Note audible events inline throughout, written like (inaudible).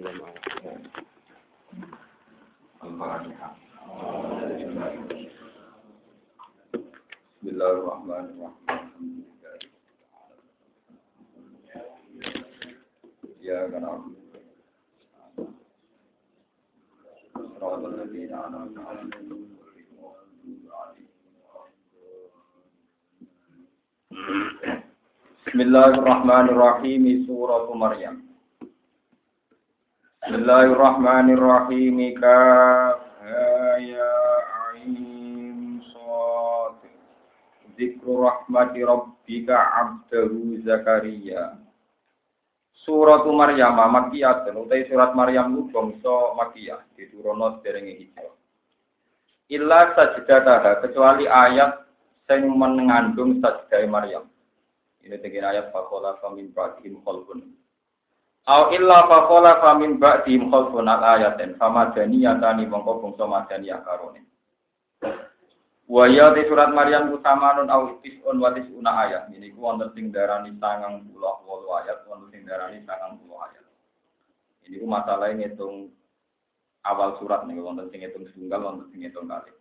Maryam Al-Fatihah. Bismillahirrahmanirrahim. Ya kan صراط الذين أنعمت عليهم غير المغضوب عليهم Bismillahirrahmanirrahim Surah Maryam Bismillahirrahmanirrahim. Kaf ya ain sad Zikru rahmati rabbika abdahu Zakaria. Surat Maryam Makiyah utai surat Maryam ku bangsa Makiyah diturunno derenge hijrah. Illa sajdataha kecuali ayat sing mengandung sajdah Maryam. Ini tegir ayat fakola famin ba'dihim khalfun. Au illa fakola famin ba'dihim khalfun al ayatin fama daniyatani mongko bangsa madaniyah karone. Wa ya di surat Maryam utamanun au isun wa tisuna ayat. Ini ku wonten sing darani 98 ayat, wonten sing darani 90 ayat. Ini ku masalah ngitung awal surat nih wonten sing ngitung tunggal, wonten sing ngitung kali.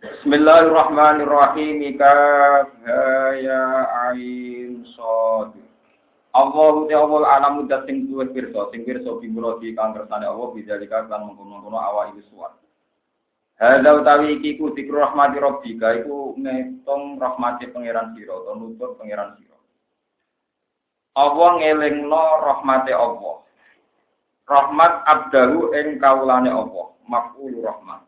Bismillahirrahmanirrahim. Kaf ya ain sad. Allahu ta'ala alamu dat sing duwe pirsa, sing pirsa bimuro di kang kersane Allah bidzalika kan mengkono-kono awak iki suwat. Hadza utawi iki ku zikru rahmati rabbika iku ngitung rahmati pangeran sira utawa nutut pangeran sira. Allah ngelingno rahmate Allah. Rahmat abdahu ing kaulane Allah, maf'ul rahmat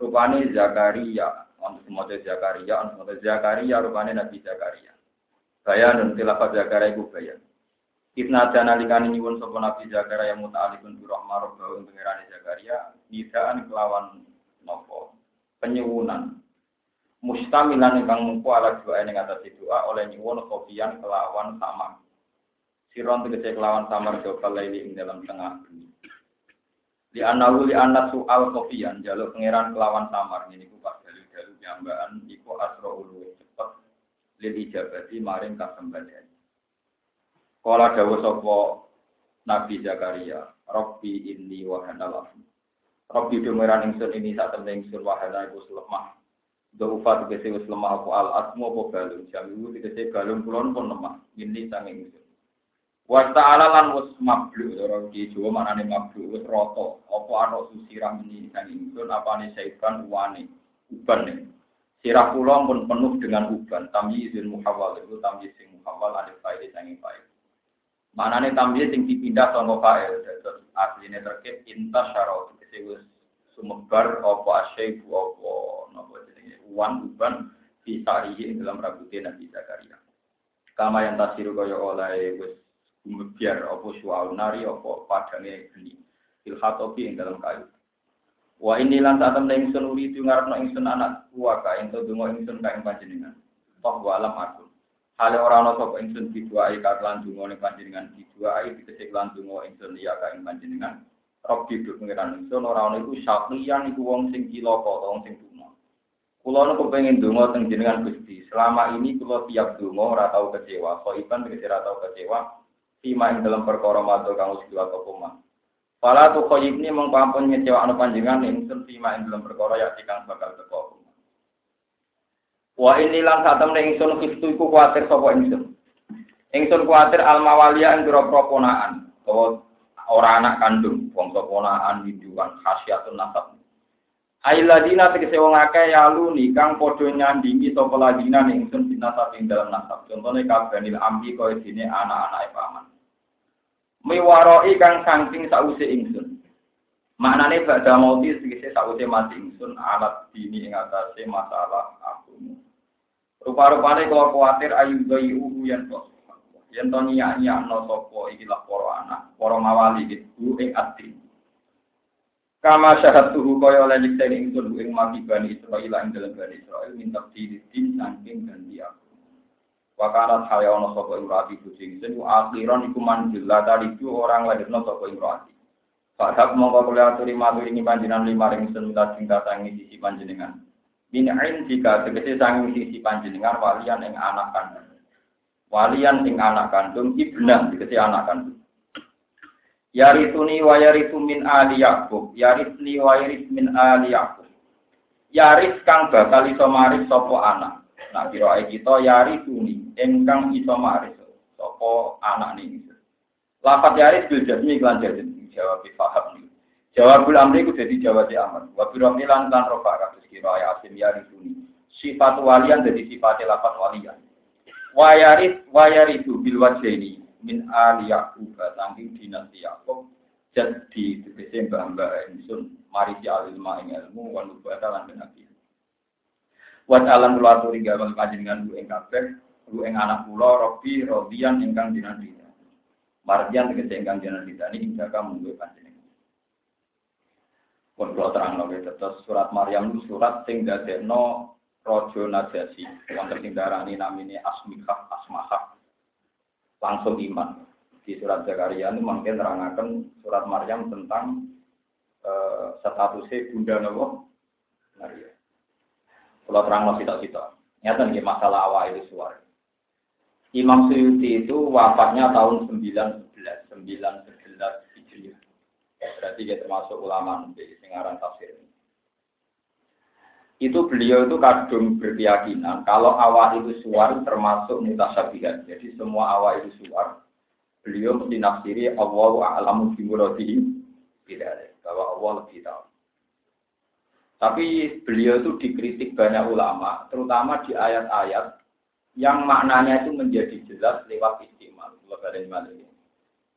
rupane Zakaria, untuk semua Zakaria, untuk semua Zakaria rupane Nabi Zakaria. Bayan dan tilafat Zakaria itu bayan. Ibn Adana likani nyuwun sapa Nabi Zakaria yang muta'alikun bi rahmah rabbahu pengerane Zakaria, nidaan kelawan nopo penyuwunan. Mustamilan ingkang mungku ala doa ing atas doa oleh nyuwun kopian kelawan sama. Siron tegese kelawan samar jawab laili ing dalam tengah di anahu li anak soal kopian jalur pangeran kelawan samar ini ku pas dalu dalu nyambaan iku asro ulu cepet lil ijabati maring kasembadan. Kala dawu sapa Nabi Zakaria, Robbi inni wahanal afu. Robbi dumeran ingsun ini saat temen ingsun wahana iku lemah. Dofa tegese wis lemah aku al asmu apa galung, jamiu tegese galung kulon pun lemah. Ini sang ingsun. Wa ta'ala lan wis mablu ora di Jawa mablu wis rata. Apa ana susirah meni sang ingsun apane saiban uwane uban nih. Sirah kula pun penuh dengan uban. Tamyizul muhawwal itu tamyiz sing muhawwal alif fa'il sangi fa'il. Manane tamyiz sing dipindah saka fa'il. Terus asline terkait intas syarat tegese wis sumebar apa asyaibu apa napa jenenge. Uwan uban ing dalam rambutnya Nabi Zakaria. Kama yang tasiru kaya oleh wis biar apa suau nari apa padange geni. Fil khatobi ing dalam kayu. Wa ini lan saat temen ingsun uri itu ngarepno ingsun anak tua ka ento donga ingsun ka ing panjenengan. Toh wa alam aku hale ora ana sapa ingsun diduai ka lan donga ning panjenengan diduai dikecek lan donga ingsun ya ka ing panjenengan Robi du pengiran ingsun ora ana iku syakliyan iku wong sing cilaka wong sing tuna Kulo nu kepengen donga teng jenengan Gusti. Selama ini kulo tiap donga ora tau kecewa. Kok iban ora tau kecewa Sima ing dalam perkara matur kang wis atau koma. Fala tu khoyibni mong pampun ngecewa anu panjenengan ingsun sima ing dalam perkara ya kang bakal teko. Wa ini lan satem ingsun kistu iku kuatir sapa ingsun. Ingsun kuatir al mawalia ing pira utawa ora anak kandung, bangsa ponaan winduan khasiatun nasab. Ailadina tegese wong akeh yaluni kang padha nyandingi sapa ladina ning ingsun binasab ing dalam nasab. Contone kabanil ambi kaya dene anak-anak paman miwaroi kang saking sause ingsun. Maknane badha mauti segese sause mati ingsun alat dini ing atase masalah aku. Rupa-rupane kalau kuatir ayu bayi uhu yang tos. Yen to nyak no sapa ikilah para anak, para mawali itu ing ati. Kama syarat tuhu kaya oleh nyekten ingsun ing mati bani Israil ing dalam bani Israil minta di din saking ganti aku. Wakarat yang ono sopo imrati kucing sen akhiran iku manjil lah tadi itu orang lahirno sopo imrati. Fadhab mongko kuliah turi maturi ini panjenengan lima ring sen minta cinta sangi sisi panjenengan. Min jika tegese sangi sisi panjenengan walian ing anak kandung. Walian ing anak kandung ibnan tegese anak kandung. Yarituni wa yaritu min ali Yakub, yaritni wa yarit min ali Yakub. Yaris kang bakal iso maris sapa anak. Nah, kira kita yarituni engkang iso maris sapa anak niki. Lafat yaris bil jasmi iklan jadi jawab nih. Jawabul amri ku jadi jawab aman. Wa bi lan kan rofa kira ya asim yarisuni. Sifat walian jadi sifat lafat walian. Wa yaris wa yarisu bil wajhaini min ali Yaqub saking dinasti Yaqub jadi tegese mbah-mbah ingsun mari si alilma ing ilmu wa nubata lan nabi. Wa alam kula aturi gawe panjenengan ku ing kabeh ku ing anak kula Robi Rodian ingkang dinasti Marjan tegese ingkang jenengan ditani ing jaka munggo panjenengan. Pun kula terangno terus surat Maryam itu surat sing dadekno raja Najasi wonten sing darani namine Asmikah Asmahah langsung iman. Di surat Zakaria ini mungkin terangkan surat Maryam tentang uh, statusnya Bunda Nabi Maria. Kalau terang masih tak kita. Nyata nih masalah awal itu suara. Imam Suyuti itu wafatnya tahun 911, 911 Hijriah. Ya, berarti dia termasuk ulama di Singaran tafsir ini. Itu beliau itu kadung berkeyakinan kalau awal itu suar termasuk mutasabihat. Jadi semua awal itu suar. Beliau mesti nafsiri Allah a'lamu bimuradihi tidak bahwa Allah lebih tahu. Tapi beliau itu dikritik banyak ulama, terutama di ayat-ayat yang maknanya itu menjadi jelas lewat istimal.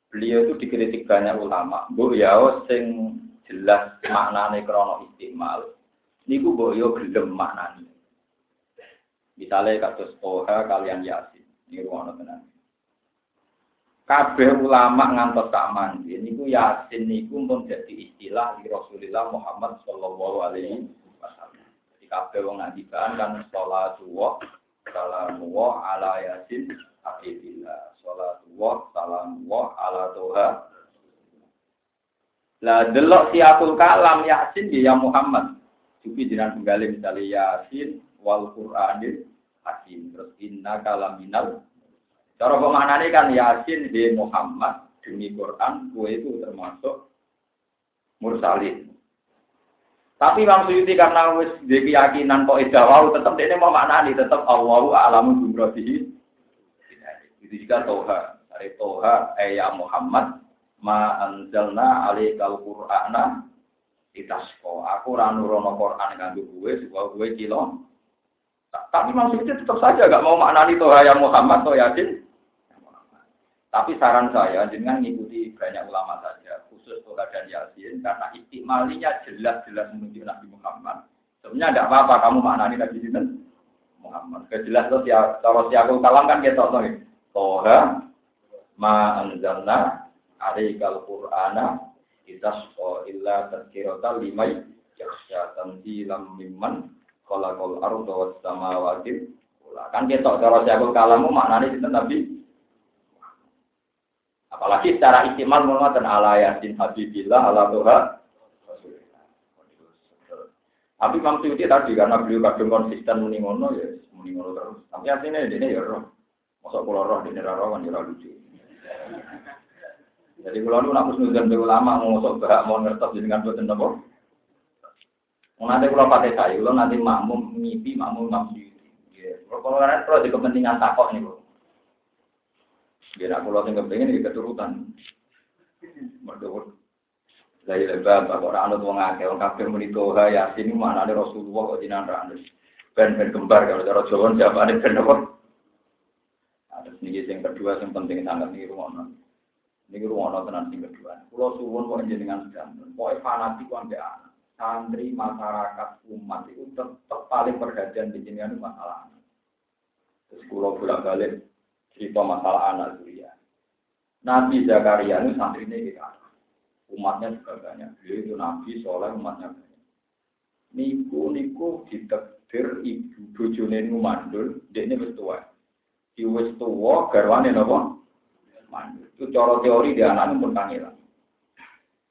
Beliau itu dikritik banyak ulama. Bu ya, sing jelas maknanya krono istimal. Niku bu yo gelem maknanya. Misalnya kasus Toha kalian Yasin. Ini ruang tenan. Kabeh ulama ngantos mandi. Niku Yasin niku pun jadi istilah di Rasulullah Muhammad Shallallahu Alaihi Wasallam. Jadi kabeh wong ngandikan kan sholat salamu wa ala yasin habibillah salatu wa salamu wa ala toha lah delok siapul kalam yasin dia ya Muhammad. Jupi jiran penggali misalnya yasin wal qur'anil hakim. Terus inna kalaminal cara pemaknane kan yasin di Muhammad demi Quran kue itu termasuk mursalin. Tapi Imam Suyuti karena wis dia keyakinan kok ida wau tetap dia mau maknani tetap Allahu a'lamu bimrodihi. Itu juga toha. Dari toha eh, ya Muhammad ma anzalna alaikal qur'ana itasko. Aku ora nurono Quran kanggo kowe supaya kowe kilo. Tapi Suyuti tetap saja gak mau maknani toha ya Muhammad to yakin. Tapi saran saya dengan mengikuti banyak ulama saja khusus Toha dan Yasin karena istimalinya jelas-jelas menunjuk Nabi Muhammad. Sebenarnya tidak apa-apa kamu maknani Nabi itu Muhammad. Kejelas itu ya, kalau siapa kalam kan kita nih. Toha ma anzalna alaikal qur'ana itasqa illa tadhkirata limai yakhsha tanzilam mimman khalaqal arda was samawati kan kita cara siapa kalamu maknani itu Nabi Apalagi secara istimal mengatakan ala yasin habibillah ala tuha. Tapi Imam Suyuti tadi karena beliau kadang konsisten muni ngono ya muni ngono terus. Tapi artinya ini ya roh. Masa pulau roh di neraka kan ya lucu. Jadi kalau lu nak nuzan be ulama ngosok berak mau ngertos dengan boten napa. Nanti kalau pakai saya, kalau nanti makmum ngipi makmum Suyuti. Kalau kalau kalau di kepentingan takok nih, Biar aku lo tinggal pengen ini keturutan. Merdu. Dari lebar, kok orang anut wong akeh, wong kafir muni toha yasin mana ada Rasulullah kok jinan randes. Ben ben kembar kalau cara Jawa siapa ada ben apa? Sedikit yang kedua yang penting sangat nih rumah Ini rumah tenan sing kedua. Pulau suwun kok jenengan sedang. Pokoknya fanatik kok anak. Santri masyarakat umat itu tetap paling perhatian di sini masalah. Terus pulau bolak balik cerita masalah anak Zulia. Nabi Zakaria ini santri ini kita. Umatnya juga banyak. Beliau itu Nabi, soalnya umatnya banyak. Niku niku ditekdir ibu bojone mandul, dia ini. Di wis tua garwane napa? Itu cara teori dia anak pun kangelan.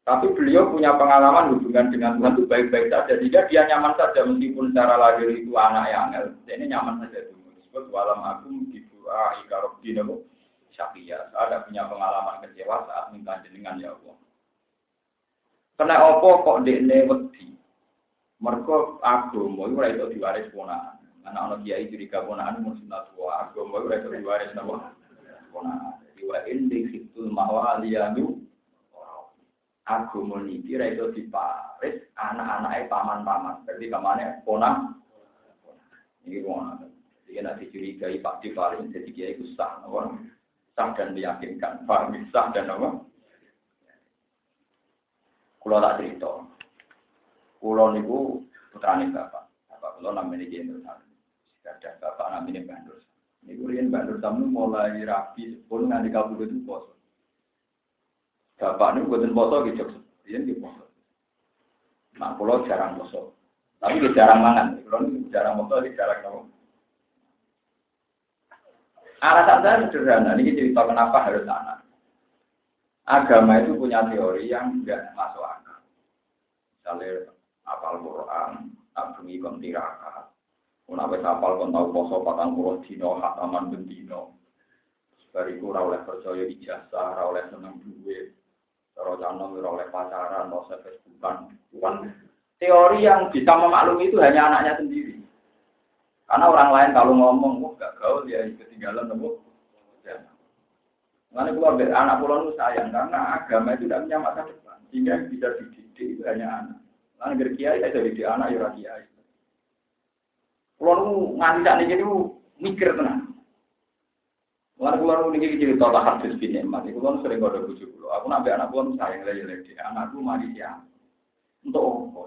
Tapi beliau punya pengalaman hubungan dengan Tuhan itu baik-baik saja. Jika dia nyaman saja meskipun secara lahir itu anak yang angel, ini nyaman saja dulu. Disebut walam agung di doa nabo syakia. Saya ada punya pengalaman kecewa saat minta jenengan ya Allah. Karena opo kok dekne wedi. Mergo agama iku ora iso diwaris ponakan. Anak anak kiai mung sunat wa agama iku ora iso diwaris? Ponakan. Jadi wa indi khitul mawa aliyanu agama niki ora iso diparis anak-anake paman-paman. Berarti kamane ponak. Ini ponak. Jadi nanti curigai Pak Divaris jadi kiai itu sah, apa? Sah dan meyakinkan. Paham? Sah dan apa? Kulo tak cerita. Kulo niku putrane bapak. Bapak kulo namanya Kiai Ada bapak namanya Bandur. Niku riyen Bandur tamu mulai rapi pun nganti kabudut itu poso. Bapak niku boten poso gitu. Riyen di poso. Nah, kulo jarang poso. Tapi jarang mangan. Kulo niku jarang poso, jarang nopo. Alasan saya sederhana, ini cerita kenapa harus anak. Agama itu punya teori yang tidak masuk akal. Misalnya apal Quran, abungi kon tirakat. Menawa apal kon tahu poso patang puluh dino, hataman bendino. Bariku ora oleh percaya ijazah, ora oleh seneng duit. Cara canom ora oleh pacaran, ora Facebookan. Bukan teori yang bisa memaklumi itu hanya anaknya sendiri. Karena orang lain kalau ngomong, wah gak gaul ya ketinggalan. Ya. Mana keluar dari anak pulau itu sayang karena agama itu tidak punya masa depan. Sehingga bisa dididik itu hanya anak. Dari kiai saya jadi anak ya kiai. Itu nganti saat ini mikir tenang. Lalu pulau ini cerita lah hadis bin Emat. Itu kan sering kode bujuk pulau. Aku nabi anak pulau sayang lagi lagi. Anakku mari siang. Untuk apa?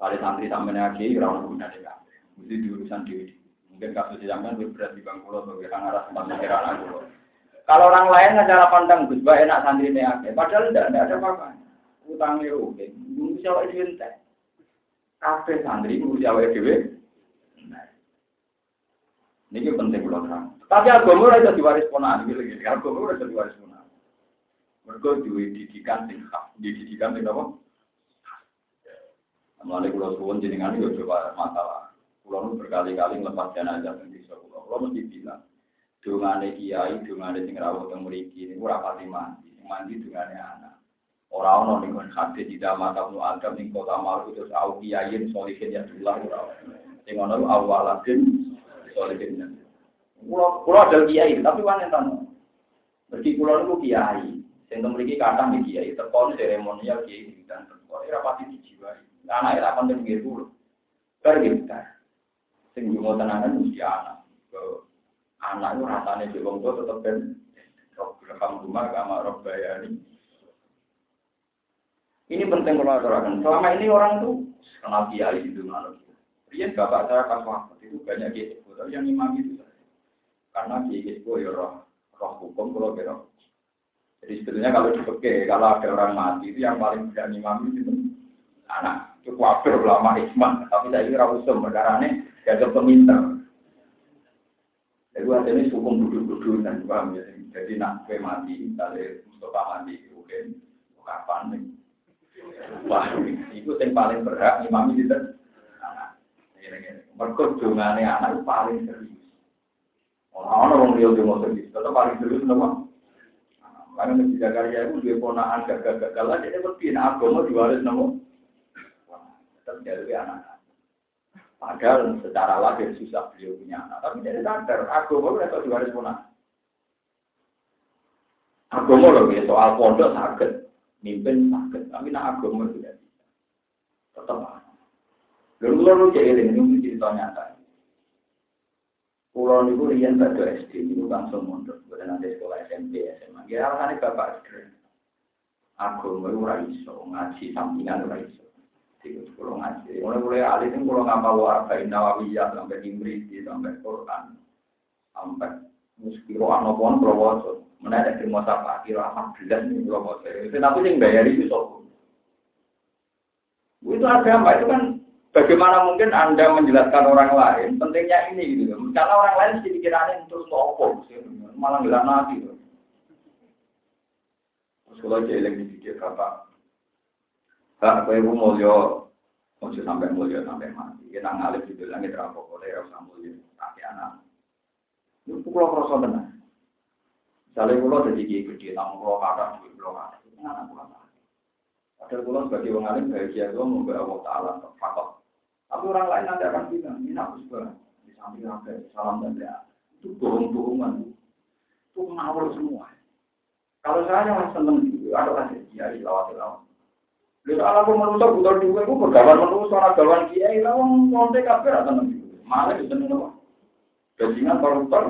Kali santri sampai lagi, orang guna dengan mesti diurusan diri. Mungkin kasus zaman lebih berat di bangkulo sebagai orang arah tempat mikir anak kulo. Kalau orang lain cara pandang Gus enak santri ini aja, padahal tidak ada apa-apa. Utangnya oke, nunggu siapa itu. Kafe santri nunggu siapa itu Ini penting kalau terang. Tapi agama itu diwaris ponan, gitu gitu. Agama itu diwaris ponan. Mereka dididikan sing dididikan sing apa? Mulai kalau suwon jenengan itu coba masalah. Kulo berkali-kali ngelepas jenazah teng desa kulo. Kulo mesti bilang, dongane kiai, dongane sing rawuh teng mriki niku ora pati mandi. Mandi dongane anak. Ora ono ning kon hadis di mata nu adam ning kota Maru terus au kiai solihin ya dullah ora. Sing ono awalatin solihin. Kulo kulo ada kiai, tapi wong enten. Mergi kulo niku kiai. Mriki kathah nih kiai, teko seremonial kiai dan teko ora pati dijiwai. Anak ora penting gitu. Bergitar sing yo tenanan mesti anak. Anak itu rasanya di wong tua tetap ben rumah kama Robbayani. Ini penting kalau aturakan. Selama ini orang tuh kenal kiai itu malu. Rian bapak saya pas waktu itu banyak kiai tapi yang imam itu karena kiai itu ya roh roh hukum kalau kira. Jadi sebetulnya kalau dipakai, kalau ada orang mati itu yang paling berani imam itu anak. Itu kafir ulama isman, tapi saya kira usum, karena dianggap peminta. Jadi ini hukum duduk-dudukan, paham ya? Jadi nak kue mati, misalnya Mustafa mati, oke, kapan nih? Wah, itu yang paling berhak, imam itu. Mereka dungane anak paling serius. Orang-orang dia udah mau serius, tetap paling serius nama. Karena Nabi Zakaria itu dia ponaan gagal-gagal aja, dia berpindah nah, agama diwaris nama. Tetap jadi anak. Padahal secara lahir susah beliau punya anak. Tapi dia sadar, agama itu diwaris pun Agama loh, ya, soal pondok sakit, mimpin sakit. Tapi nak agama tidak bisa. Tetap Lalu lu jadi ini, cerita nyata. Pulau itu rian pada SD, itu langsung mundur. Bukan nanti sekolah SMP, SMA. Ya, alasannya bapak sederhana. Agama itu raiso, ngaji sampingan raiso. Tiga sepuluh ngaji. Mulai mulai alih ini kalau nggak mau arba'in nawawiyah sampai imriti sampai Quran sampai muskiro anopon prowoso. Mana ada di masa kira alhamdulillah nih prowoso. Tapi yang bayar itu sopo. Itu agama itu kan bagaimana mungkin anda menjelaskan orang lain pentingnya ini gitu. Karena orang lain sih pikirannya terus sopo, malah nggak nanti. Terus kalau jelek di pikir kata Kak, kowe ibu mulya ojo sampai mulya sampai mati. Kita ngalih di langit rampok oleh rasa mulya kaki anak. Itu pulau kroso benar. Misalnya pulau jadi gede, tamu pulau kata, duit pulau kata, anak pulau. Padahal pulau sebagai orang alim bahagia itu mau Allah Taala fakot. Tapi orang lain nanti akan bilang, ini aku juga di samping salam dan doa. Itu bohong-bohongan. Itu ngawur semua. Kalau saya yang seneng gitu, ada kasih kiai lawat-lawat. Lalu kalau aku manusia butuh dua, aku bergawan manusia, orang gawan kiai, lalu ngontek kabeh atau nanti. Malah itu seneng apa? Bajingan koruptor.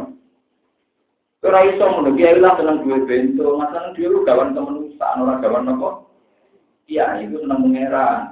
Ora iso ngono kiai lah seneng duwe bento, masalah lu gawan kemanusiaan ora gawan apa? Iya, itu seneng mengeran.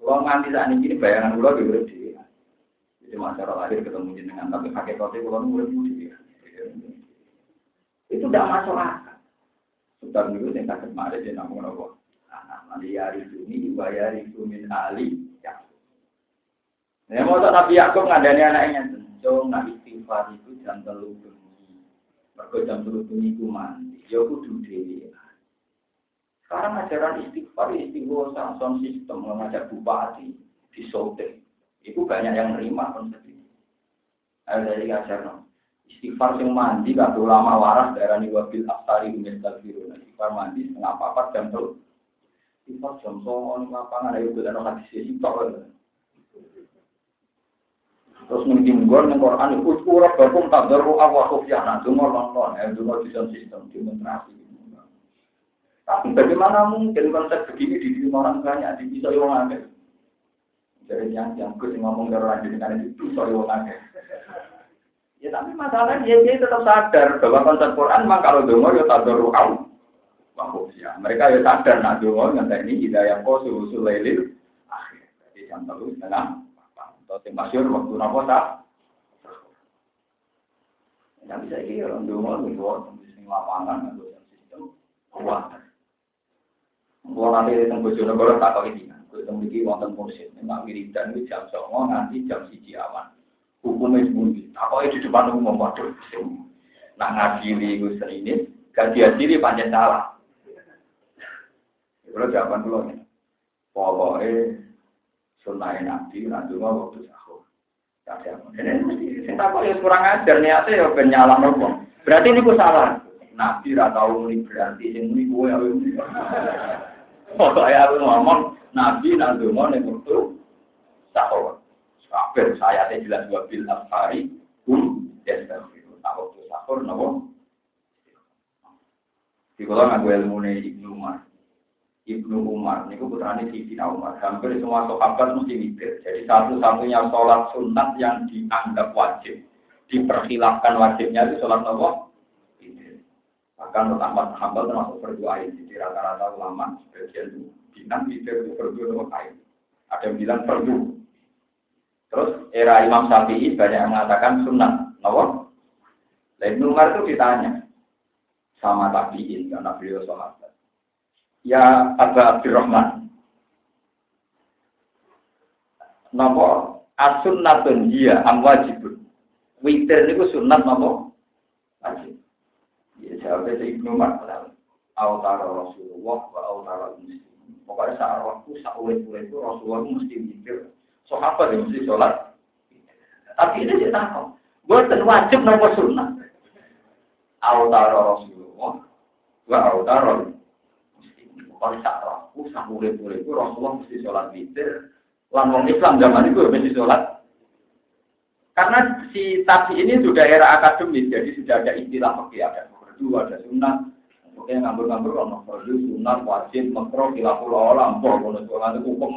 kalau nganti saat ini bayangan pulau di urip dhewe. Jadi masyarakat lahir ketemu jenengan, tapi pakai kote pulau nu urip dhewe. Itu tidak masuk akal. Sudah dulu yang sakit kemarin dia namun nopo. Anak mali yari suni dibayari sumin ali ya. Nah, mau tak Nabi Yakub ngadani anaknya Jong nak istighfar itu jam telu bengi. Mergo jam telu bengi ku mandi. Ya kudu dhewe. Sekarang ajaran istighfar, istighfar sound system mengajak bupati di Sote. Itu banyak yang menerima konsep ini. Ayo dari ajar no. Istighfar sing mandi kado lama waras daerah ni wabil aftari umis kalfiru. Istighfar mandi setengah papat jam telu. Istighfar jam songon lapangan ayo bulan hadis sitok. Terus mungkin gue neng Quran itu kurang bakum tak daru awal kofiah nah cuma nonton ya cuma sistem sistem demonstrasi. Tapi bagaimana mungkin konsep begini diterima orang banyak di bisa yang ada? Jadi yang yang gue ngomong dari orang dengan itu bisa yang ada. Ya tapi masalahnya dia, dia tetap sadar bahwa konsep Quran memang kalau dengar ya tak daru awal. Ya, mereka ya sadar nak dengar nggak ini hidayah kau susul lelil akhir. Jadi jangan terus dengan atau yang masyur waktu nopo tak yang bisa ini orang dulu itu di lapangan atau sistem kuat gua nanti tempat Bojonegoro tak tahu ini gue memiliki wonten mursid. Memang wiridan itu jam songo nanti jam siji awan hukumnya sembunyi tak tahu di depan umum waduh nah ngadili gue ini ganti adili panjang salah. Kalau jawaban dulu nih pokoknya sunnah nabi nanti mau waktu sahur. Ini sing tak ya kurang ajar niatnya ya ben nyalah nopo. Berarti ini ku salah. Nabi ra tau muni berarti sing muni Pokoke aku ngomong nabi mau ning waktu sahur. Kabeh saya teh jelas dua bil afari hum yastaghfiru. Tak waktu sahur nopo. Di kalau ngaku ilmu Ibnu Umar, Ibnu Umar, ini putranya Sayyidina Umar. Hampir semua sahabat mesti mikir. Jadi satu-satunya sholat sunat yang dianggap wajib. Diperkhilafkan wajibnya itu sholat apa? Bahkan Ahmad Hambal termasuk berdua ini. Jadi rata-rata ulama sebagian bilang witir itu berdua apa kain. Ada yang bilang perdu. Terus era Imam Syafi'i banyak yang mengatakan sunat. Kenapa? Ibnu Umar itu ditanya sama tabiin karena beliau sahabat ya Aba Abdurrahman. Napa as-sunnatun dia am wajibun. Witir niku sunat napa? Wajib. Ya jawabnya si Ibnu Umar Autara Rasulullah wa autara muslim. Pokoknya saat waktu saat urip-urip itu Rasulullah mesti. So apa dia mesti sholat? Tapi ini dia tahu. Buatan wajib nomor sunnah. Autara Rasulullah wa autara kalau sak rohku, sak murid-murid itu Rasulullah mesti sholat witir. Lan Islam zaman itu mesti sholat. Karena si tabi ini sudah era akademis, jadi sudah ada istilah pakai ada fardu, ada sunnah. Pokoknya ngambur-ngambur ono fardu, sunnah, wajib, makro, khilaful olam, ngono sholat itu hukum.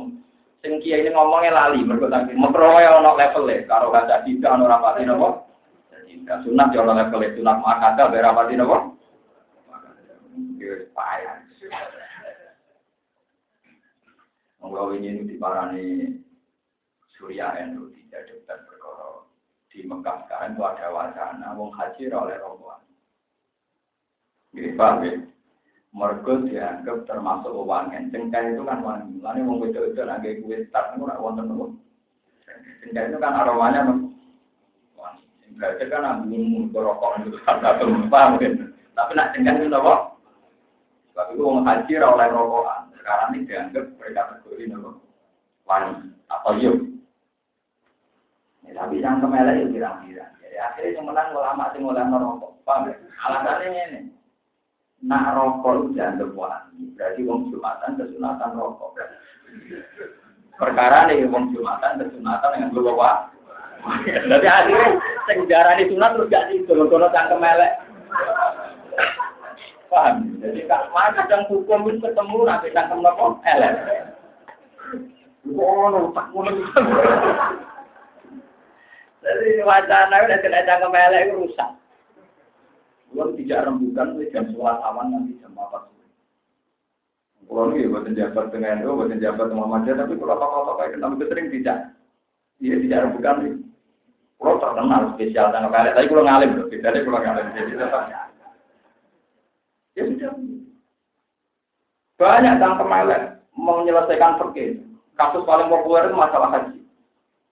Sing ini ngomongnya lali, mereka tadi makro ya ono level ya, karo kaca tidak ono rapati nopo. Sunat ya ono level ya, sunat makada, berapati nopo. Payah. Menggawe ini diparani Surya Enu tidak debat perkara di Mekah sekarang itu ada wacana wong haji oleh rombongan. Gini paham ya? Mergo dianggap termasuk wangen. Cengkeh itu kan wangi. Lalu wedok itu lagi kue start itu ora wonten nopo. Cengkeh itu kan aromanya. Wangi. Berarti kan ambung rokok itu kata paham mungkin. Tapi nak cengkeh itu nopo. Sebab itu wong haji oleh rokokan. Sekarang ini dianggap berkategori nopo. Wangi atau yuk. Ya, tapi yang kemelek itu kira-kira. Jadi akhirnya yang menang ulama sing oleh merokok. Paham? Alasannya ini nak rokok jangan wangi. Berarti wong jumatan kesunatan rokok. Perkara nih wong jumatan kesunatan yang belum bawa. Jadi akhirnya sejarah di sunat terus gak sih kalau cangkem melek. Paham? Jadi kak mana yang hukum itu ketemu nanti cangkem nopo elek. Oh, tak mulai. Jadi wacana udah kena cangkem elek itu rusak. Kalau tidak rembukan, jam sekolah awan nanti jam apa. Kalau ini buat jabat dengan itu, buat jabat dengan Muhammadiyah, tapi kalau apa-apa kayak kita lebih sering tidak. Iya tidak rembukan nih. Kalau terkenal spesial tanggal kali, tapi kalau ngalim loh, deh kalau ngalim jadi tetap. Ya sudah. Banyak yang kemelek menyelesaikan pergi. Kasus paling populer itu masalah haji.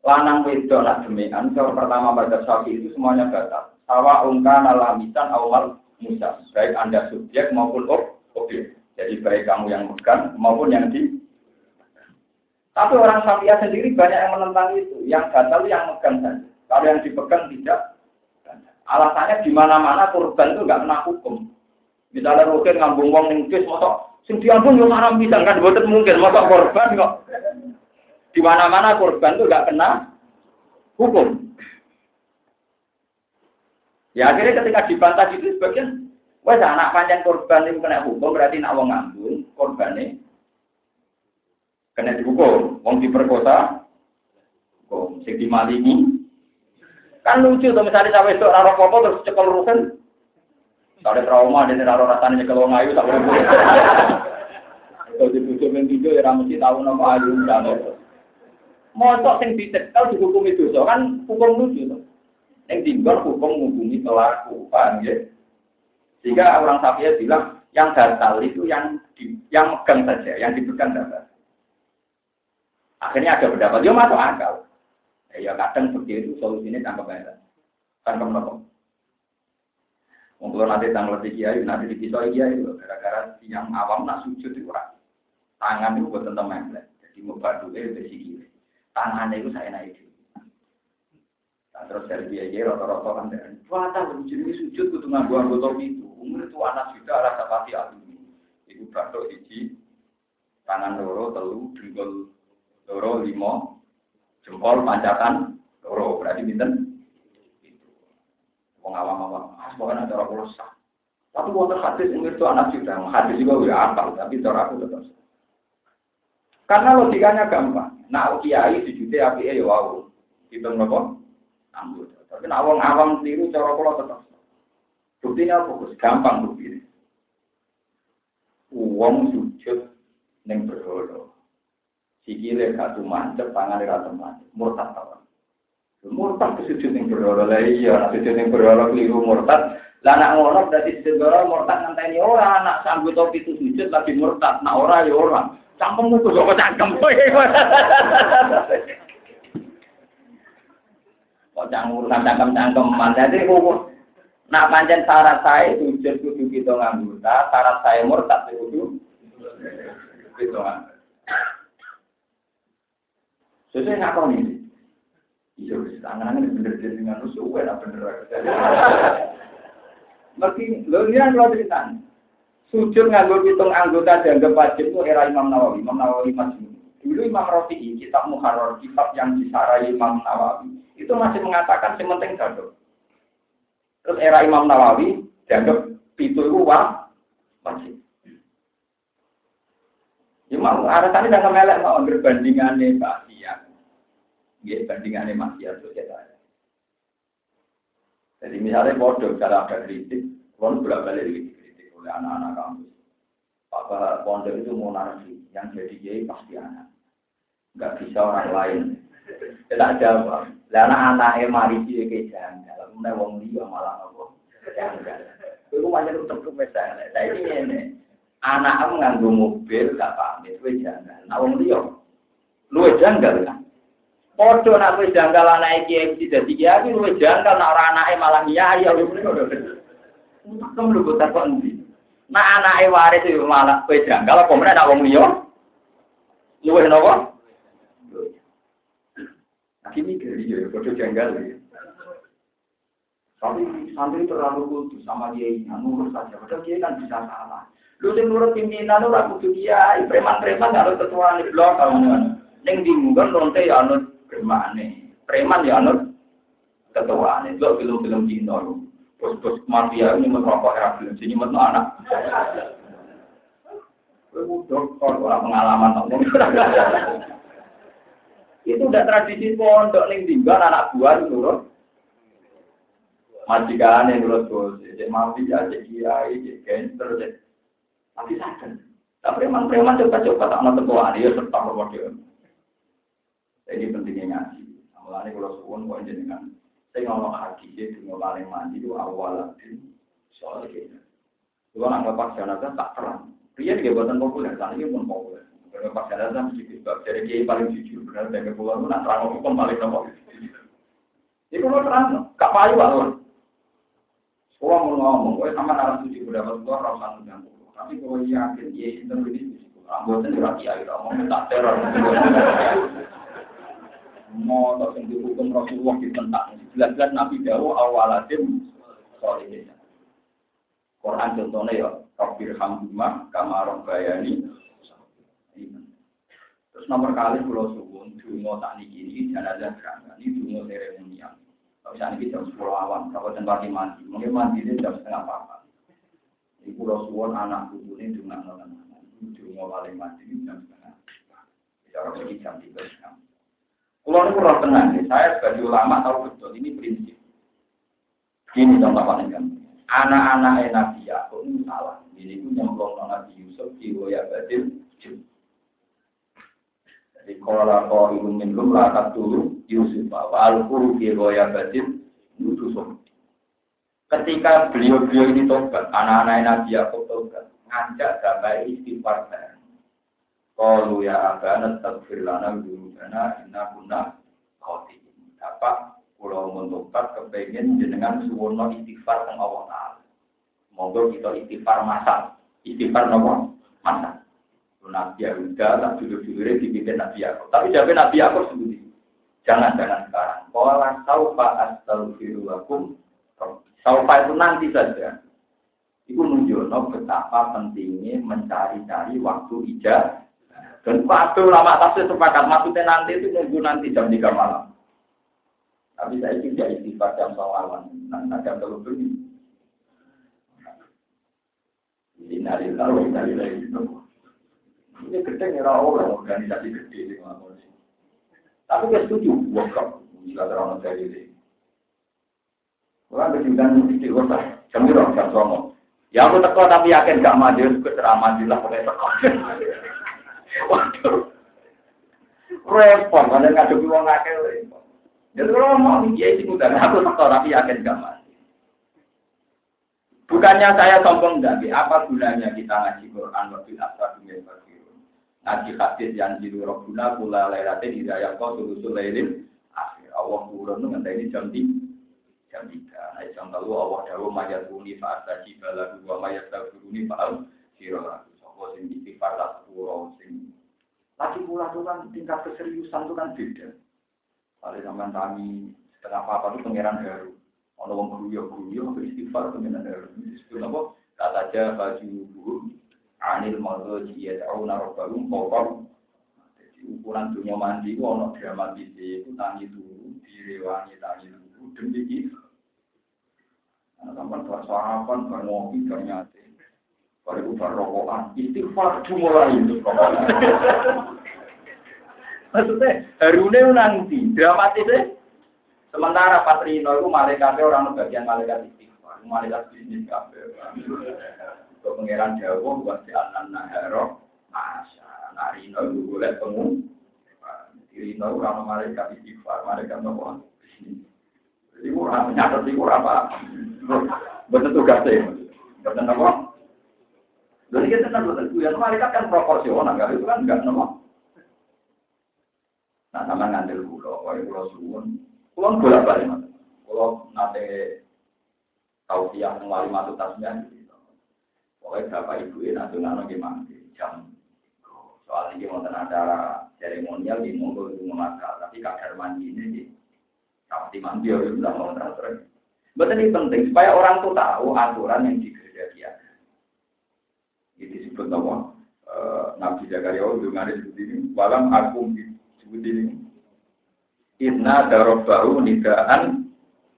Lanang wedok nak demian, pertama pada sapi itu semuanya batal sawa ungkan alamisan awal musa. Baik Anda subjek maupun objek. Jadi baik kamu yang megang maupun yang di. Tapi orang Syafi'iyah sendiri banyak yang menentang itu. Yang batal yang megang saja. Kalau yang dipegang tidak. Alasannya di mana-mana korban itu nggak kena hukum. Misalnya Rokin ngambung wong ning bis, mosok sing diambung yo haram bisa kan boten mungkin mosok korban kok. Di mana-mana korban itu nggak kena hukum. Ya akhirnya ketika dibantah itu sebagian, wes anak panjang korban itu kena hukum berarti nak wong ngambung korbannya kena dihukum, wong diperkosa, hukum, sing dimalingi. Kan lucu tuh misalnya sampai itu raro popo terus cekel rusen, ada trauma dan raro rasanya nyekel wong ayu tak boleh. Kalau dibujuk mentijo ya mesti tahu nama ayu dan Mosok sing dicekel dihukum itu, so kan hukum lucu tuh. Yang tinggal hukum menghubungi pelaku, paham ya? Sehingga orang Syafi'i bilang yang batal itu yang di, yang megang saja, yang dipegang saja. Akhirnya ada pendapat, dia masuk akal. Ya, ya kadang seperti itu solusinya tanpa bayar, tanpa menopang. Kalau nanti tanggal tiga kiai, nanti dipisah kiai, gara-gara yang awam nak sujud itu kurang. Tangan itu buat tentang jadi mau bantu eh besi Tangannya itu saya naik terus dari dia dia rata-rata kan dari puasa jadi sujud kudu nganggo anggota itu. Umur itu anak juga rasa pasti alumni itu batuk hiji tangan loro telu dengkul loro limo jempol pancatan loro. Berarti binten itu. Wong awam-awam. Ah pokoknya cara kula sah. Tapi wonten hadis umur itu anak juga hadis juga udah apa tapi cara aku tetap karena logikanya gampang. Nah kiai sujudnya api ya wow hitung nopo anggota. Tapi nak wong awam tiru cara kula tetap. Buktinya fokus gampang bukti. Wong sujud ning berhala. Sikile gak mancep, tangane ra mancep, murtad ta. Murtad kesujud ning berhala. Lah iya, sujud ning berhala keliru murtad. Lah nak ngono berarti sujud berhala murtad ngenteni ora anak sambut topi itu sujud lagi murtad. Nak ora ya ora. Cangkemmu kok cangkem. (laughs) Kok jangan urusan cangkem-cangkeman. Jadi hukum. Nak panjang syarat saya sujud kudu kita nganggota, syarat saya murtad kudu kita nganggota. Sesuai ngakon ini. Iya, tangan ini bener jadi dengan rusuh, gue nak bener. Mungkin, lo lihat kalau cerita. Sujud nganggo hitung anggota dianggap wajib itu era Imam Nawawi. Imam Nawawi masih Dulu Imam Rafi'i, kitab Muharrar, kitab yang disarai Imam Nawawi itu masih mengatakan yang penting dado. Terus era Imam Nawawi dianggap itu itu wah masih. Ya mau alasannya dengan melek mau berbandingannya Pak Siang. Ya bandingannya Mas Siang saya. Jadi misalnya bodoh cara ada kritik, pun bolak balik dikritik oleh anak-anak kampus. Pak pondok itu mau narasi, yang jadi kiai pasti anak. Enggak bisa orang lain. Tidak jawab. Lah anak anake mari iki ke janggal. Mulai wong liya malah apa? Janggal. Pancen untuk mesale. Lah iki ngene. Anak nganggo mobil gak pamit, jangan. Nah wong liya janggal kan. Padha nak janggal anake kiai mesti dadi kiai janggal nak ora anake malah ya luwe. Kamu lu kok kok endi? Nak anake waris yo malah kowe janggal apa meneh nak wong? Aki mikir ya, padha janggal ya. Tapi santri terlalu kudus sama dia ini, nurut saja. Padahal dia kan bisa salah. Lu sing nurut pimpinan lu ra kudu kiai, preman-preman harus ketua di blok kalau Ning dimungkan lonte ya anut premane. Preman ya anut ketua nih. Lo film-film Cina lu. Bos-bos mafia ini merokok era film sini metu anak. Dokter orang pengalaman Itu udah tradisi pondok ning tinggal anak buah nurut majikan yang nurut bos, cek mafia, cek kiai, cek gangster, cek tapi sadar. Tapi preman-preman coba-coba tak mau temuan dia serta bermodel. Jadi pentingnya ngaji. Mulane kalau suwun kok jenengan saya ngomong hati sih dengan paling mandi itu awal soal gitu. Kalau nggak pas jenazah tak terang. Pria juga buatan populer, kan ini pun populer. Kalau pas jenazah mesti kita jadi kiai paling jujur benar dan kepulauan itu nak terang hukum paling nomor. Itu mau terang, gak payu Allah. Kalau mau ngomong, gue sama narasi suci berdapat tua rasa dengan Tapi kalau yakin, ya itu ini Anggota dirati air, mau minta teror. Mau tak sendiri hukum Rasulullah ditentang. Jelas-jelas Nabi Dawo awalatim soalnya. Quran contohnya ya, Rabbir Hamdumah, Kamarong Bayani. Terus nomor kali pulau suwun, dungo tak niki ini, jenazah kerangka, ini dungo seremonial. Kalau misalnya kita jam 10 awan, kalau tempat mandi, mungkin mandi ini jam setengah apa. Ini pulau suwon anak buku ini cuma nonton. Cuma paling mandi ini jam setengah. Bicara lagi jam tiga jam. Kalau ini kurang tenang, saya sebagai ulama tahu betul ini prinsip. Gini contoh paling kan. Anak-anak Nabi Yakub ini salah. Ini pun nyemplung Nabi Yusuf di Woya Badil. Jadi kalau kau ingin minum lakat dulu Yusuf. Wal-Quru di Woya Badil. Yusuf. Ketika beliau-beliau ini tobat, anak-anak Nabi Yakub tobat, ngajak damai istighfar bareng. Qalu ya abana tagfir lana dzunubana inna kunna khati'in. Dapat kula mentobat kepengin jenengan suwono istighfar teng Allah. Monggo kita istighfar masak. Istighfar nopo? Masak. Nabi Yahuda tak dulu-dulu dipimpin Nabi Yakub. Tapi jawab Nabi Yakub sendiri. Jangan-jangan sekarang. Qala saufa astaghfiru lakum. Saufa itu nanti saja. Itu menunjukkan betapa pentingnya mencari-cari waktu ijazah dan waktu lama tafsir sepakat maksudnya nanti itu nunggu nanti jam 3 malam. Tapi saya tidak istighfar jam sawalan, nah jam terlalu tahu dari dari itu. Ini gede nih orang organisasi gede di mana Tapi dia setuju, workshop jika terlalu dari ini. Orang kejutan di kota, jam berapa jam songo. Ya aku teko tapi yakin gak maju, aku ceramah lah pakai teko. (laughs) Waduh. Repot, mana ngadepi wong akeh. Ya kalau mau dia itu udah aku tak tapi yakin gak mati. Bukannya saya sombong tapi apa gunanya kita ngaji Quran waktu asar dunia berfirman. Ngaji hadis yang jiru robbuna kula lailate hidayah kau tulusul lailin akhir. Allah turun ini jam tiga. Jam tiga. Nah jam lalu Allah dawu mayat buni fa'at tajibah lagu wa mayat tabuni fa'al sirah apa sing istighfar tak sepuro sing lagi pula tuh kan tingkat keseriusan tuh kan beda. Kalau zaman kami setengah apa itu pangeran baru. Ono wong guyu guyu istighfar pangeran baru. Disebut apa? Kata aja baju buku anil tahu naruh baru kokor. Jadi ukuran dunia mandi itu ono dramatis itu tangi dulu, direwangi tangi dulu demi itu. Nah, sampai suarapan, bermopi, ternyata Baru bar rokokan, istighfar mulai itu. Maksudnya, harune nanti, dramatisnya. Sementara Patrino itu malaikat orang bagian malaikat istighfar, malaikat bisnis kafe. Untuk pangeran Jawa, buat si Anan Naharo, Masa, Narino itu boleh temu. Rino orang malaikat istighfar, malaikat nopo. Jadi kurang, nyatet sih kurang apa. Betul tugasnya. Betul apa? Jadi kita kan betul yang malaikat kan proporsional, kalau itu kan enggak nama. Nah, sama ngambil pulau, kalau pulau suwun, pulau bolak balik mas. Pulau nanti tahu dia wali masuk tasnya. Pokoknya bapak ibu ini nanti nano gimana jam. Soal ini mau acara seremonial di monggo itu memakal, tapi kadar mandi ini di pasti mandi ya udah mau transfer. Betul ini penting supaya orang tuh tahu aturan yang dikerjakan. Ini disebut nama Nabi Zakaria itu ada disebut ini. Walam aku disebut ini. Inna darobahu nidaan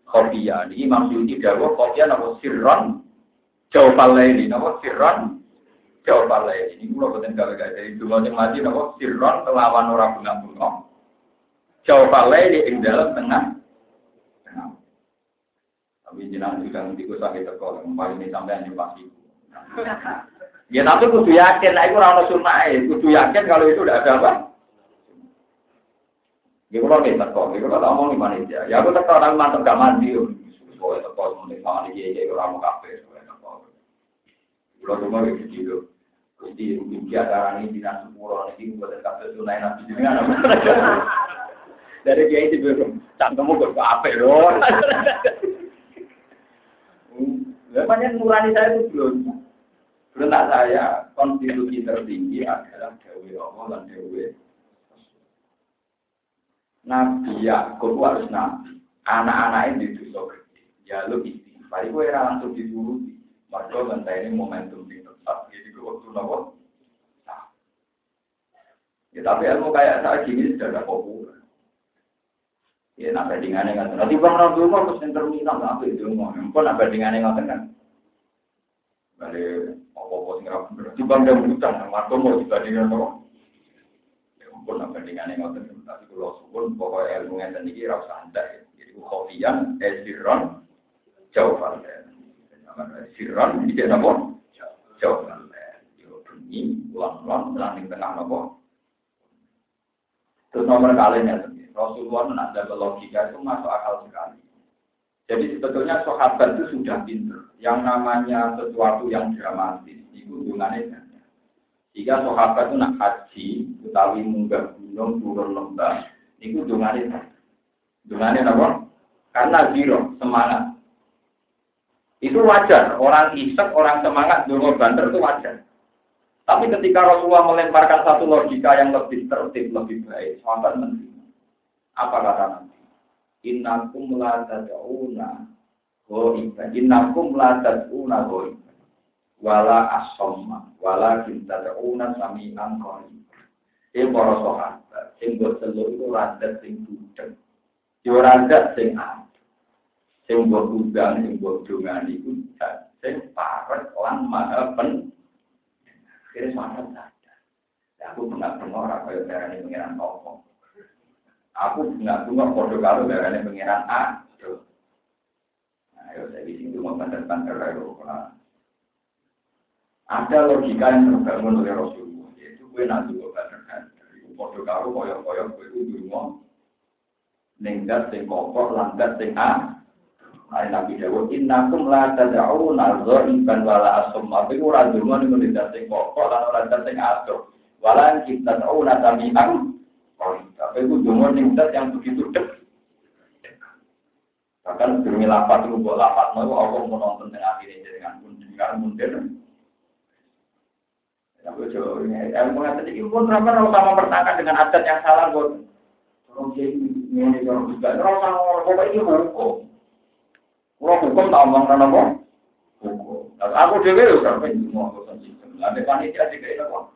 kopiya. Ini maksudnya dawa kopiya nama sirron. Jauh ini nama sirron. Jauh palai ini. Ini betul kalau gak jadi dulu yang mati nama sirron melawan orang bunga-bunga. Jauh palai di dalam tengah. Tapi jenang juga nanti gue sakit teko, paling ini sampai hanya pasti. Ya tapi kudu yakin, nah itu orang sunnah kudu yakin kalau itu udah ada apa. Ya kalau nih teko, ya kalau ngomong gimana aja. Ya aku teko orang mantep gak mandi, boleh teko semuanya sama dia, ya orang mau kafe, boleh teko. Kalau cuma gitu gitu. Jadi mungkin acara ini dinas sepuluh ini buat kafe sunai nabi jenengan. (laughs) Dari dia itu belum, cangkemmu kok apa loh. Banyak nurani saya itu belum. Berentak saya, konstitusi tertinggi adalah Dewi Allah dan Dewi Nabi Yakub harus nabi. Anak-anak ini dosa gede. Ya lu istighfar. Itu era langsung dituruti. Mereka ini momentum yang tetap. Jadi waktu nopo. Ya tapi ilmu kayak saya gini sudah ada populer. Ya nak bandingannya nggak Nanti bang dulu mau pesen terminal apa itu mau. Pun apa bandingannya nggak kan? Balik apa-apa sing ra bener. Timbang dia utang, marco mau dibandingkan apa? Ya ampun apa bandingannya ngoten tapi kula suwun pokoke ilmu ngeten iki ra usah andak. Jadi khofian esiron jauh fallen. Siron iki napa? Jauh fallen. Yo bengi ulang-ulang lan tengah napa? Terus nomor kalian ya, Rasulullah ada logika itu masuk akal sekali. Jadi sebetulnya sahabat itu sudah pinter. Yang namanya sesuatu yang dramatis, itu hubungannya. Jika sahabat itu nak haji, utawi munggah gunung, turun lembah, itu hubungannya banyak. Hubungannya apa? Karena zero, semangat. Itu wajar. Orang isek, orang semangat, dulu banter itu wajar. Tapi ketika Rasulullah melemparkan satu logika yang lebih tertib, lebih baik, sahabat menerima. Apa kata Nabi? Innakum la tad'una ghaiban. Innakum la tad'una ghaiban. Wala asomma. Wala tad'una sami'an qariban. Ini para sahabat. Sing telur itu radat sing budeng. Yo radat sing am. Sing buat udang, sing buat dungan itu. Sing paret lan maha pen. Akhirnya sahabat sadar. Aku benar-benar orang kaya darah ini pengiran toko. Aku nggak tunggu kode kalau darahnya pengiran A. Nah, ayo saya di sini mau banter-banter ayo. Ada logika yang terbangun oleh Rasulullah. Yaitu gue nanti gue banter-banter. Kode kalau koyok-koyok gue itu dulu Nenggat sing langgat sing. Hari Nabi Dawud, innakum la tad'u nazar iban wala asum. Tapi ora dungo ning nenggat sing kokok lan ora sing adoh. Wala kita tahu natami ang tapi itu dungo ningsat yang begitu dek. Bahkan demi lapat itu buat lapat mau nonton dengan akhirnya dengan pun dengan mundur. Aku coba ini, yang tadi pun berapa kalau sama dengan adat yang salah buat orang jadi ini orang juga orang sama orang ini hukum. Orang hukum tak omong kan apa? Hukum. Aku dewi udah pengen mau urusan sistem. Ada panitia itu kok.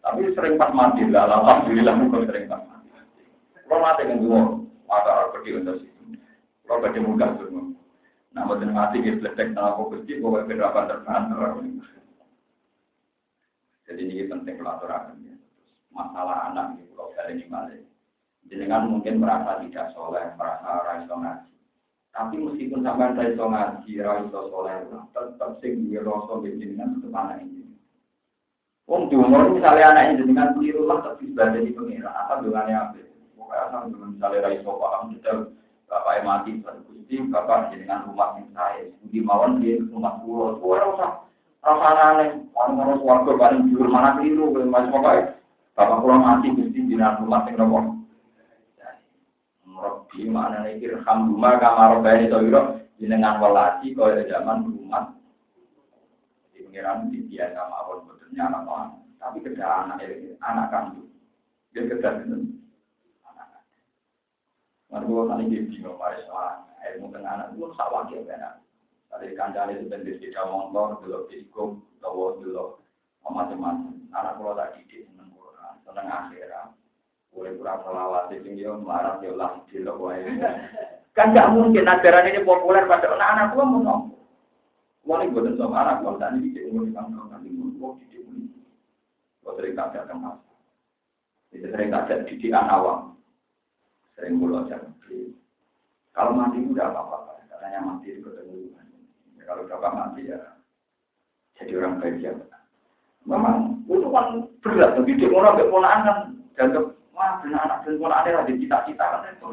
Tapi sering pas mati lah, alhamdulillah bukan sering pas mati. Kalau mati kan dua, maka harus pergi untuk situ. Kalau baca muka semua. Nah, mau mati kita belajar tanah kau kecil, kau beda apa terkenal. Jadi ini penting pelajaran ya. Masalah anak ini kalau kali ini balik. Jenengan mungkin merasa tidak soleh, merasa raiso ngaji. Tapi meskipun sampai raiso ngaji, raiso soleh, tetap sing duwe rasa jenengan tetap anak ini. Wong diumur misalnya anak ini dengan keliru lah tapi sudah jadi pengira. Apa dengannya apa? Pokoknya asal misalnya rai paham kita bapak mati satu kusti bapak dengan rumah yang saya. Di mawon dia rumah pulau. Orang usah Rasane paling harus warga paling jujur mana keliru, mas pokoknya bapak pulang mati gusti bina rumah sing nopo. Rabbi mana nih irham rumah kamar bayani soiro jenengan walasi kaya zaman rumah. Di pengiran di biasa mawon betulnya anak orang, tapi kerja anak anak kamu, dia kerja itu anak. Mereka kan ini bingung, mari soal ilmu tengah anak itu sawah dia benar. Dari kancane itu bentuk tidak motor, dulu biskum, tahu dulu macam-macam. Anak kalau tak didik seneng Quran, akhirat. Boleh kurang selawat, sing dia marah dia lah di wae. (laughs) Kan gak mungkin ajaran ini populer pada anak-anak tua mau ngomong. Wali buatan sama anak tua tadi didik umur di kampung nanti mau didik umur. Kau sering kaget kan mas. Itu sering kaget didikan awam. Sering mulu aja. Kalau mati udah apa-apa, katanya mati di ketemu kalau bapak mati ya jadi orang baik ya. Memang itu kan berat, tapi dia orang keponaan kan dianggap wah anak dan ponakan ada di cita-cita itu.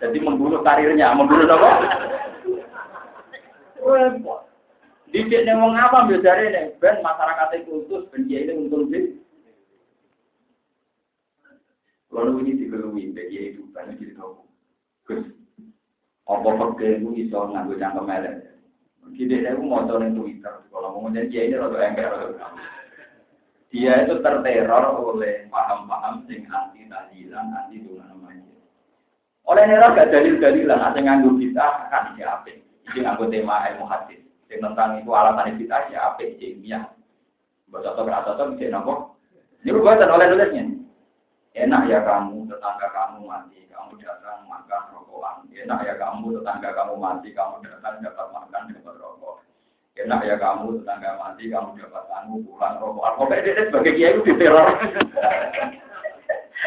Jadi membunuh karirnya, membunuh apa? Didik nih mau ngapa biasanya nih, ben masyarakat khusus, ben dia ini untung sih. Lalu ini digelui, bagi itu, banyak jadi tahu. Gus, apa pergi itu bisa nganggo cangkem elek. Jadi dia mau tahu nih Twitter. Kalau mau jadi dia ini rada engker. Dia itu terteror oleh paham-paham sing anti tahlilan, anti dungan namanya. Oleh neror gak dalil-dalilan, ada nganggo kita kan dia apa? Ini nganggo tema ilmu. Yang tentang itu alasan kita ya apa? Ilmiah. Baca atau berasa atau bisa nopo. Ini buatan oleh nulisnya. Enak ya kamu, tetangga kamu mati, kamu datang makan rokokan. Enak ya kamu, tetangga kamu mati, kamu datang dapat makan, dapat rokok. Enak ya kamu, tetangga mati, kamu dapat anu pulang rokokan. Pokoknya dia sebagai kiai itu diteror. (laughs)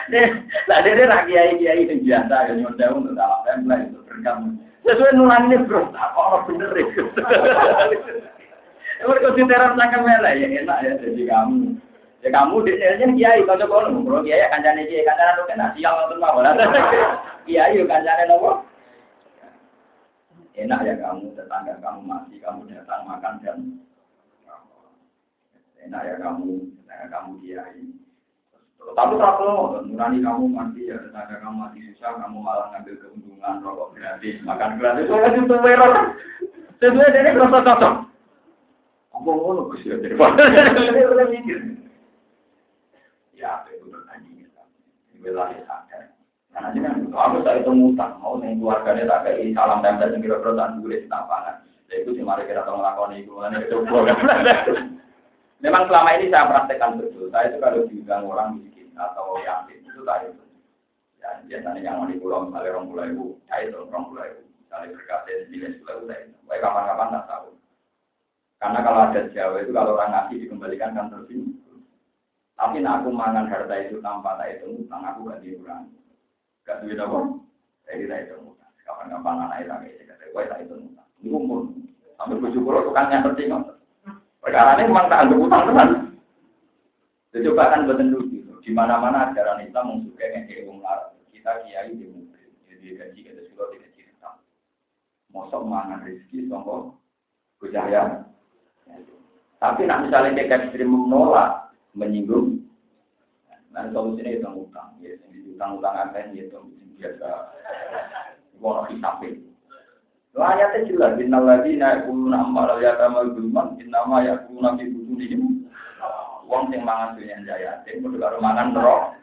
Nah, dia dia kiai kiai itu biasa, yang nyonda untuk salah tempel itu berkam. Sesuai nulangnya bro, tak kok bener itu. (laughs) Mereka diteror sangka mela ya enak ya jadi kamu. Ya kamu di sini kiai kalau kono, bro kiai kancane kiai kancane lu kena sial nonton mau lah. (laughs) Kiai kancane nopo? Enak ya kamu tetangga kamu mati, kamu datang makan dan enak ya kamu tetangga kamu kiai. Tapi kalau nurani kamu mati ya tetangga kamu mati susah, kamu malah ngambil keuntungan rokok gratis, makan gratis, oh itu merah. Sebenarnya ini rasa cocok. Apa ngono Gus ya jadi (laughs) ya itu bertanding wilayah sadar karena ini kan aku saya itu ngutang mau nih keluarganya tak kayak salam tempel yang kira perusahaan gue di ya itu sih mari kita tahu ngelakuin itu memang selama ini saya praktekkan betul. Saya itu kalau diundang orang miskin atau yang itu saya itu. Ya biasanya yang mau di pulau misalnya orang pulau ibu saya itu orang pulau ibu. Misalnya berkasih nilai pulau saya itu. Baik kapan-kapan tak tahu. Karena kalau ada Jawa itu kalau orang ngasih dikembalikan kan tersinggung tapi nak aku mangan harta itu tanpa tak itu utang, aku gak diurangi. Gak duit apa? Jadi tak itu utang. Kapan-kapan anak itu kayak kata gue tak itu utang. Ini umur. Sampai tujuh puluh tukang yang penting. Perkara ini memang tak anggap utang teman. Jadi coba kan betul dulu. Di mana-mana ajaran Islam mensukai yang kayak umar. Kita kiai di mobil. Jadi gaji kita sudah tidak cerita. Mosok mangan rezeki songkok. Bujaya. Tapi nak misalnya kayak ekstrim menolak, menyinggung. Nah, solusinya itu utang. Ya, utang-utang apa yang itu biasa. Wono hisapin. Ayatnya jelas, Inna lagi naik kuluna amal yatama gulman, innama ya kuluna fi bujunihim. Wong sing mangan jaya, sing kudu karo mangan roh.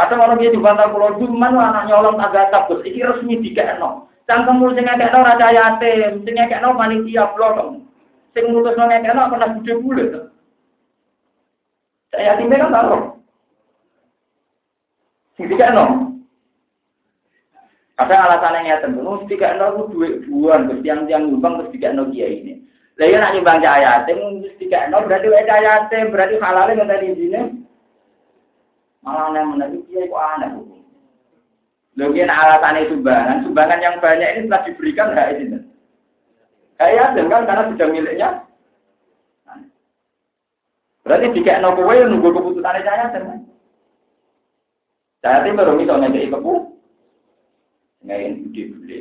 Kadang orang dia dibantah pulau gulman, anak nyolong agak takut, iki resmi dikekno. Cangkemmu sing ngekekno raja yatim, sing ngekekno panitia blok. Sing ngutusno ngekekno pernah budhe bulet. Saya yatimnya kan tahu. Sing tiga no. Kadang alasannya nyata, nu tiga no itu dua buan, terus tiang tiang nyumbang terus tiga no kiai ini. Lalu nak nyumbang cahaya yatim, terus tiga no berarti wae cahaya yatim, berarti halalnya nggak tadi sini. Malah yang menarik kiai kok aneh. Lalu alasan itu sumbangan, sumbangan yang banyak ini telah diberikan hak ini. Kayak kan karena sudah miliknya Berarti jika no kowe nunggu keputusan saya teman. Saya tim baru itu ngekei kepu, ngain budi budi.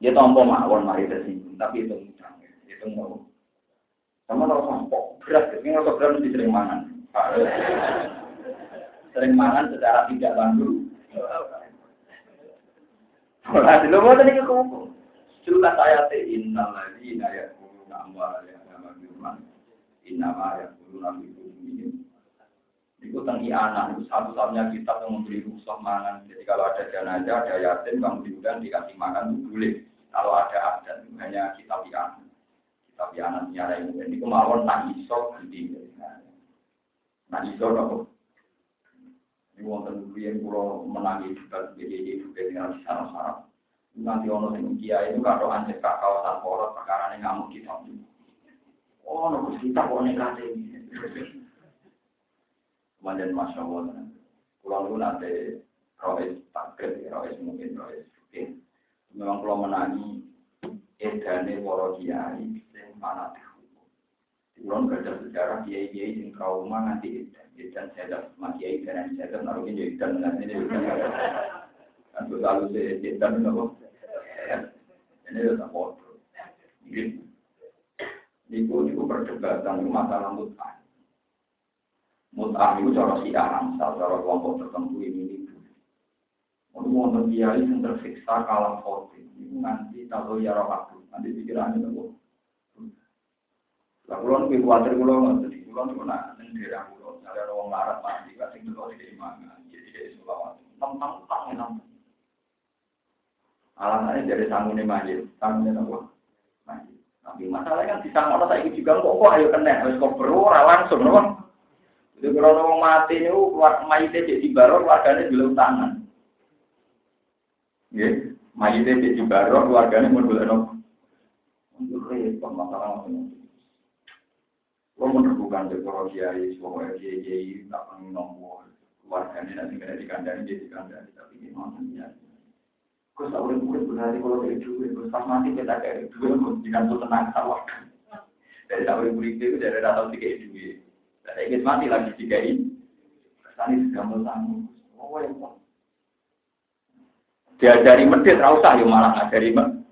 Dia tompo mawon mari tersinggung, tapi itu mudah. Itu mau. Sama kalau tompo berat, ini kalau berat mesti sering mangan. (laughs) Sering mangan secara tidak bantu. Ora dulu mau tadi ke Jelas ayat innal ladzina yaquluna amwalana kama birman innama yaquluna fi qulubihim itu tentang anak itu satu-satunya kitab yang memberi rusuh mangan. Jadi kalau ada jenazah, ada yatim, kamu diundang dikasih makan itu boleh. Kalau ada adat hanya kitab anak. Kitab anak nyara ini. Ini kemauan tak iso gede. Nah iso apa? Ini wonten yang pulau menangi juga BDJ juga dengan sarap-sarap. Nanti ono sing kiai itu kado anjek kak kawasan porot perkara ini ngamuk kita. Oh, nunggu kita nekate ini. Kemudian masya Allah, pulau itu nanti rois takdir, rois mungkin rois mungkin. Memang kalau menangi edane para kiai sing mana dihukum. Kulon kerja sejarah kiai kiai sing trauma nanti edan, edan saya mas kiai dan saya naruhin jadi edan nanti ini. Kan selalu saya edan nopo. Ini udah bodoh. Niku niku perdebatan masalah mut'ah. Mut'ah itu cara si angsal, cara kelompok tertentu ini itu. Untuk wonten kiai yang tersiksa kalah khotim, itu nanti tahu ya aku, nanti pikirannya nopo. Lah kulon lebih khawatir kulon nggak jadi kulon itu nak sendiri kulon, ada orang larat mati, kasih dulu di mana, jadi dari sulawat, tentang utang enam. Alasannya dari sanggup majid, sanggupnya nopo majid. Tapi masalahnya kan bisa ngono saya juga kok kok ayo kena harus kok perlu langsung nopo. Jadi kalau orang mati itu keluar mayitnya jadi baru keluarganya belum tangan. Ya, mayitnya jadi baru keluarganya mau dulu nopo. Untuk repot masalah macam Kalau menemukan dekor kiai, semua kiai kiai tak pengen nopo keluarganya nanti kena dikandani jadi dikandani tapi gimana ya. Gue tak boleh murid berarti kalau dari duit, gue pas mati kita kayak duit, jangan tuh tenang sawah. Dari tak boleh itu dari datang tiga duit. Saya ingin mati lagi tiga ini. Kesani sudah melanggung. Oh, ya, Diajari medit, rausah, ya malah ngajari medit.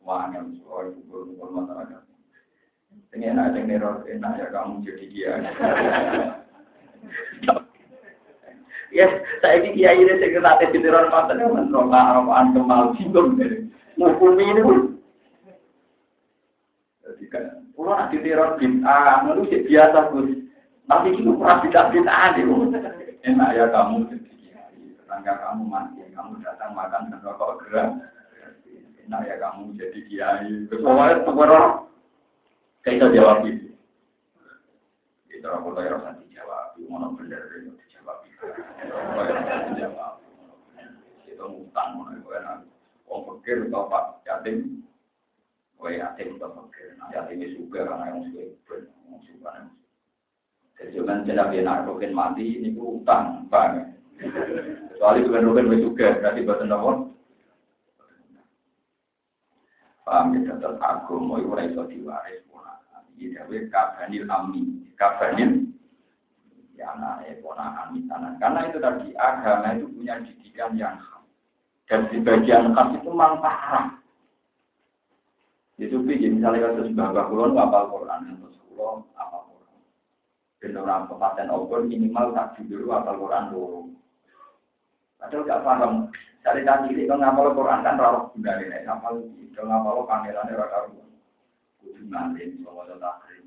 Semuanya, soal kubur-kubur masyarakat. Ini enak, yang neror, enak ya kamu jadi dia. (laughs) Ya, saya ini kiai ini kata di mata ini menroka rokaan kemal bingung ngukumi ini kan, nanti teror bintang, lalu sih biasa gus. Tapi itu pernah bintang bintang deh, enak ya kamu jadi kiai. Tetangga kamu mati, kamu datang makan dan rokok gerak. Enak ya kamu jadi kiai. Semuanya teror. Kita jawab itu. Itu aku tahu rasa dijawab, mana benar itu dijawab. Itu ngutang, mana itu enak. Pikir bapak yatim, Pikir, nah juga karena yang suka yang suka yang Jadi mati, ini ku utang. Kecuali bukan juga, berarti nomor. Paham ya, tetap itu iso diwaris Jadi kabanil ya misalnya. Karena itu tadi agama itu punya didikan yang khas. Dan di bagian khas itu parah. Itu ya, misalnya kasus Mbak Kulon ngapal Quran, terus Kulon apa Quran. Dan orang kepaten obor minimal tak dulu apal Quran dulu. Padahal gak paham. Dari tadi ini kalau ngapal Quran kan rawat juga nih, ngapal kalau ngapal pangerannya raka kudu ngalim sama takrim.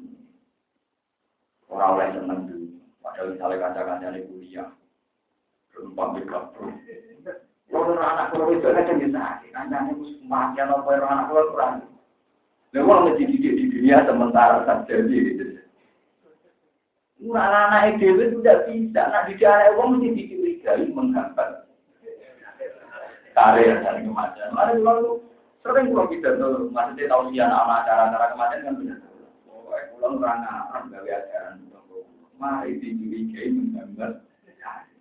Orang oleh seneng dulu. Padahal misalnya kaca-kaca di kuliah, berempat di kapro. Kalau anak kalau itu ada yang sakit, musuh mati atau kalau anak kurang. Lalu kalau mendidik di dunia sementara saja gitu. Anak-anak itu tidak bisa, nak di daerah uang mesti dicurigai menghambat karir dan kematian. Lalu lalu sering kalau kita tuh maksudnya tahu sih anak acara-acara kematian kan benar. Oh, pulang orang orang gawe ajaran. Mari dicurigai menggambar.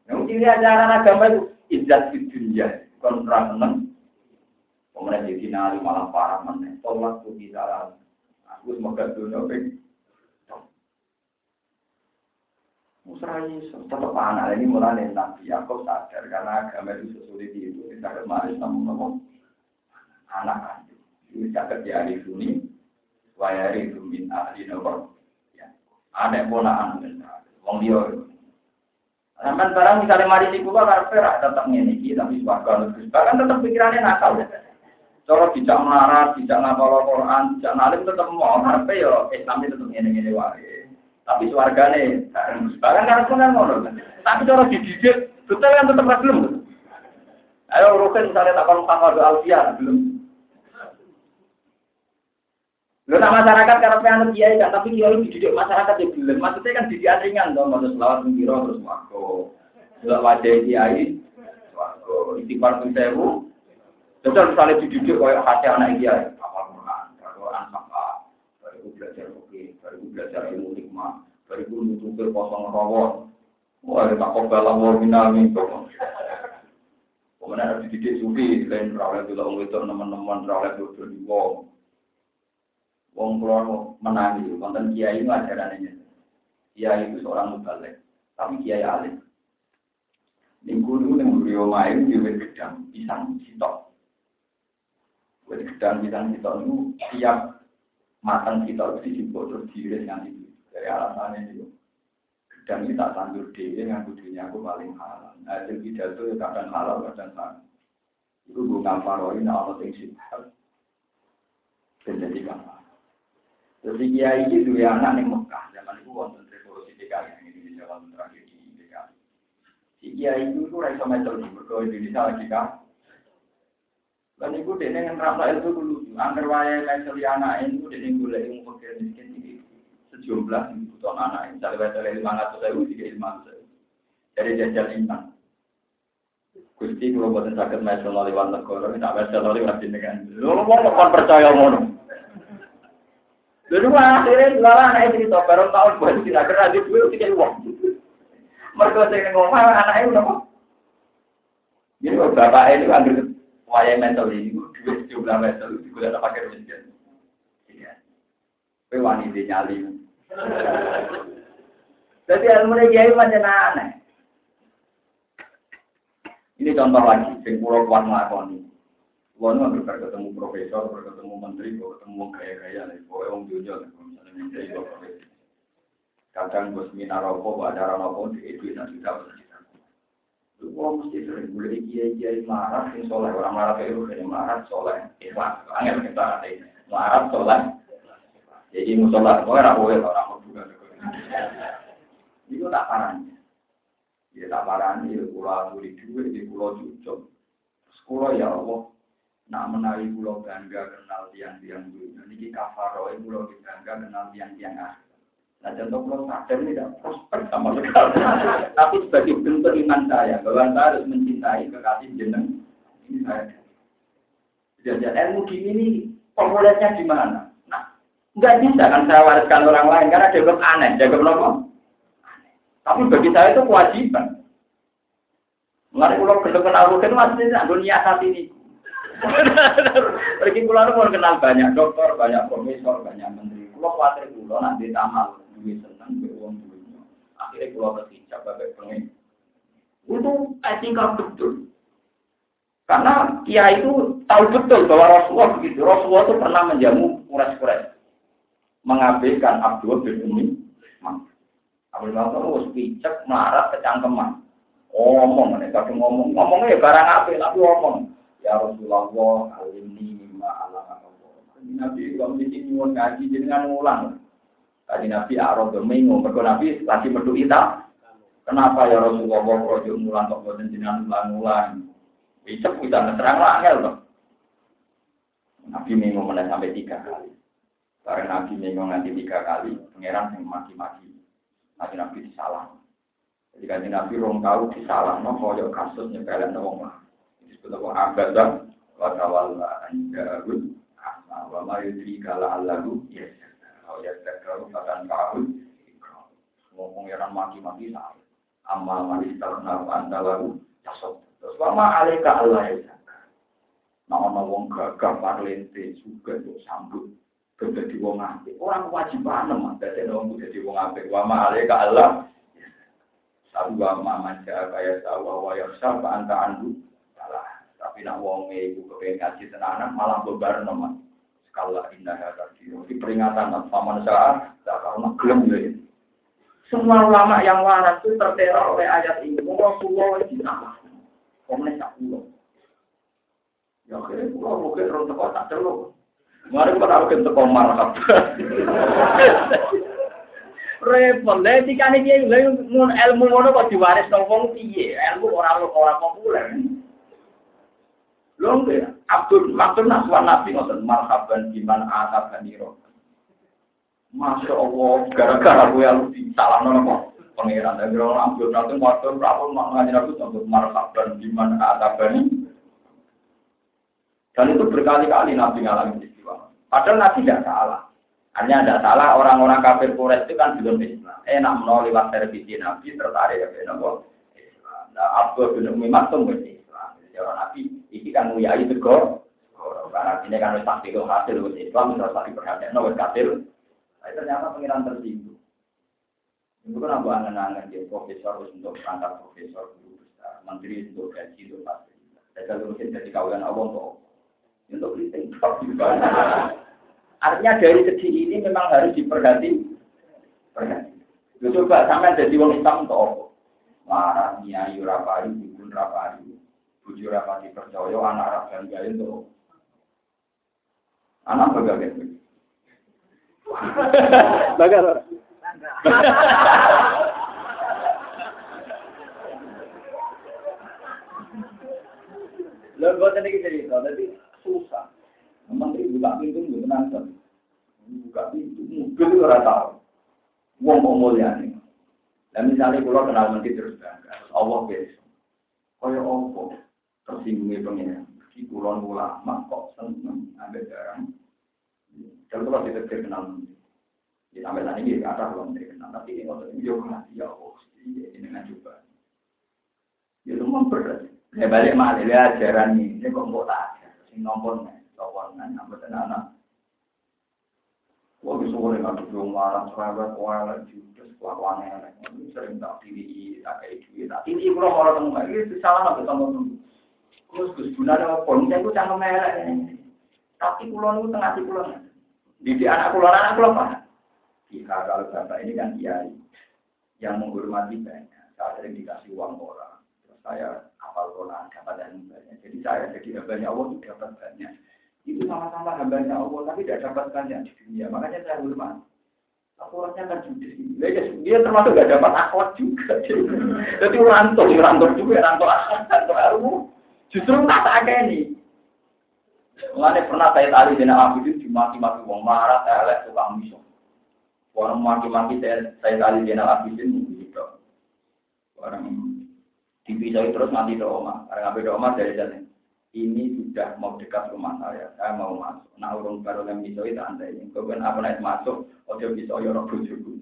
Nah, mungkin ajaran agama itu izzat di dunia, kontra menang. Kemudian jadi nari malah parah menang. Tolak tuh kita Aku semoga dunia Musrai tetap anak ini mulai nabi aku sadar karena agama itu sesulit itu kita kemarin namun namun anak kandung. Ini caket ya ahli suni, wayari min ahli nopo. Ya. Ada ponakan wong dia. Sampai barang misalnya mari di kuba karena tetap iki tapi swarga Bahkan tetap pikirannya nakal. Cara tidak melarat, tidak ngapal Quran, tidak nalim tetap mau ngarepe yo Islam tetap ngene-ngene wae. Tapi swargane bahkan karena pun ngono. Tapi cara dididik betul yang tetap belum. Ayo rukin misalnya tak kalau sama doa alfiah belum. Lu masyarakat karena pengen kiai kan, tapi kiai dididik masyarakat ya belum. Maksudnya kan dididik ringan dong, maksud selawat menggiro terus wako. Tidak wajah kiai, wako. Istighfar pun. Betul misalnya dididik kayak hati anak kiai, apa Quran, Quran apa, baru belajar oke, baru belajar ilmu hikmah, baru nutup kosong rawon. Wah, tak kau balang mau minal minum. Kemudian harus dididik sufi, lain rawleh dulu orang itu teman-teman rawleh dulu di wong. Wong pulau menangi, konten kiai itu ajarannya. Kiai itu seorang mubalik, tapi kiai alim. Minggu itu yang beliau main di gedang pisang sitok. Di gedang pisang sitok itu tiap matang sitok itu dijemput terus diiris yang itu. Dari alasannya itu. Gedang ini tak tandur dewi yang kudunya aku paling halal. Nah, itu pidato ya kadang halal, kadang tak. Itu gue ngamparoin Allah yang sibuk. Dan jadi kapal. Jadi kiai itu dua anak nih Mekah. Zaman itu wonten revolusi DKI yang Indonesia wonten terakhir di DKI. Si itu tuh raiso metal di berko Indonesia lagi kan. Dan itu dia dengan rasa itu dulu. Angker waya metal di anak itu yang boleh yang fakir miskin ini sejumlah kebutuhan anak. Misalnya metal lima ratus ribu tiga lima ratus buatan sakit percaya cerita baru tahun buat di tiga ngomong udah. Jadi bapak ini ambil wayang mental ini, duit jumlah mental itu juga ada pakai miskin. Iya. Kue wanita nyali. Jadi ilmu ini kiai macam aneh. Ini contoh lagi, sing pulau kuat ngelakoni. Wong nggak ketemu profesor, ketemu menteri, ketemu gaya-gaya, pokoknya orang dunia, misalnya menteri. Kadang bos seminar acara apa, di itu nanti bisa. Wah mesti sering boleh kiai kiai marah, yang soleh orang marah kayak itu kayak marah soleh, ikhlas. Angin kita ada ini, marah soleh. Jadi musola, kau orang boleh orang mau juga. Itu tak parahnya. Ya tak parahnya, pulau di duit, di pulau cucuk. Sekolah ya Allah, Nak menawi pulau bangga kenal tiang-tiang dunia. Niki kafaroi pulau bangga kenal tiang-tiang akhir. Nah contoh pulau sadar ini tidak prosper sama sekali. Tapi sebagai bentuk iman saya, bahwa saya harus mencintai kekasih jeneng. Ini saya. Jadi ilmu gini ini populernya di mana? Nah, nggak bisa kan saya wariskan orang lain karena dianggap aneh, dianggap apa? Tapi bagi saya itu kewajiban. Mengenai pulau bentuk kenal rugen masih dunia saat ini. Pergi pulau mau kenal banyak dokter, banyak profesor, banyak menteri. Pulau khawatir pulau nanti tamal, duit senang, beruang duitnya. Akhirnya pulau terhijab, bagai pengen. Itu etika betul. Karena Kia itu tahu betul bahwa Rasulullah begitu. Rasulullah itu pernah menjamu kures-kures. Mengabaikan Abdul bin Umi. Abdul bin Umi picek, melarat, kecangkeman. Ngomong, mereka ngomong. Ngomongnya ya barang apa, tapi ngomong. Ya Rasulullah, ini mimma Allah Nabi kalau mesti nyuwun ngaji dengan ngulang. Tadi Nabi Arab domingo, mereka Nabi lagi metu kita. Kenapa ya Rasulullah rojo ngulang kok boten jenengan ulang-ulang? Bicep kita terang langel loh. Nabi minggu mulai sampai tiga kali. Karena Nabi minggu nanti tiga kali, pangeran yang maki-maki. Nabi Nabi disalah. Jadi kan Nabi rong tahu disalah, no koyo kasus nyepelin wong lah disebut apa abadah wa tawalla an ja'ul asma wa ma yudri kala allahu ya ya terkau akan kau ngomong yang maki-maki nah amal manis tarna anda lalu tasok terus wama alika Allah ya Nah, ono wong gagah parlente juga untuk sambut jadi wong. Orang kewajiban mah dadi wong dadi wong apik. Wa ma Allah. Sabu wa ma manja kaya sawa wa yakhsha anta andu Tapi nak wong ibu kepengen ngaji tenanan malah bebar nomor. Skala indah ya tadi. Di peringatan paman saat, tak karena gelem ya. Semua ulama yang waras itu terteror oleh ayat ini. Rasulullah itu apa? Komen tak. Ya akhirnya pulau mungkin terus teko tak celuk. Mari kita tahu kita komar repot. Lah dikane piye ilmu ngono kok diwaris nang wong piye? Ilmu ora ora populer. Lho nggih, Abdul Naswan Nabi ngoten marhaban biman atabaniro. Masya Allah, gara-gara gue harus disalahno nopo pangeran. Dan kalau Abdul waktu berapa maknanya aku untuk marhaban biman atabani. Dan itu berkali-kali Nabi ngalamin peristiwa. Padahal Nabi tidak salah. Hanya ada salah orang-orang kafir Quraisy itu kan belum Islam. Enak menolak servisi Nabi tertarik ya Islam. Nah, Abdul bin Umi Maktum bin Orang Nabi ini kan nguyai tegur. Karena ini kan pasti itu hasil wis Islam terus tadi perhatian wis kafir. Nah, ternyata pengiran tersinggung. Itu kan aku angen-angen dia profesor untuk perangkat profesor guru besar, menteri untuk gaji itu pasti. Dan kalau mungkin jadi kawalan Allah untuk untuk beli Artinya dari segi ini memang harus diperhati. Perhati. Coba sampai jadi wong Islam untuk apa? Marah, nyai, rapari, bukun rapari. Buju rapari percaya, anak rakyat gaya untuk Anak bagaimana? Bagaimana? Lalu buat ini cerita, jadi susah. Menteri buka pintu nggak menantang. Buka pintu mobil itu rata tahu. Wong mau mulia nih. Dan misalnya kalau kenal menteri terus bangga, Allah guys. Kaya apa tersinggungnya pengen. Di kulon ulama kok seneng ada jarang. Kalau kalau kita kenal menteri. Ya sampai tadi dia kata kalau menteri kenal, tapi ini kalau ini ya Allah, ini dengan coba. Ya itu memperberat. Ya balik malah ya ajaran ini, ini kok mau tak ada, sing nombor kawangan apa anak. Wah, bisa boleh nggak tuh marah, sahabat, walat, judes, kelakuan yang sering tak diri, tak kayak duit, tak ini kalau orang temu itu salah ketemu tuh. Terus gus guna ada pon, saya gue cangkem merah ini. Tapi pulau itu tengah di pulau. Di anak pulau anak pulau apa? Jika kalau bapak ini kan kiai yang menghormati banyak, saya sering dikasih uang orang, terus saya apal Quran dapat dan banyak. Jadi saya jadi banyak Allah itu dapat banyak. Itu sama-sama hambanya Allah tapi tidak dapat banyak di dunia. Makanya saya hormat. Akhwatnya kan judis dia, dia termasuk gak dapat akhwat juga. (laughs) Jadi rantau rantau juga rantau akhwat rantau ilmu justru tak ada ini Mengenai pernah saya tadi dengan Abu itu dimaki-maki wong marah, saya lihat tukang miso. Orang maki-maki saya saya tadi dengan Abu itu gitu. Orang dipisah terus mati doa, karena Abu doa dari sana ini sudah mau dekat rumah saya, saya mau masuk. Nah, urung baru yang bisa itu anda ini. Kemudian apa naik masuk, ojo bisa orang bujuku.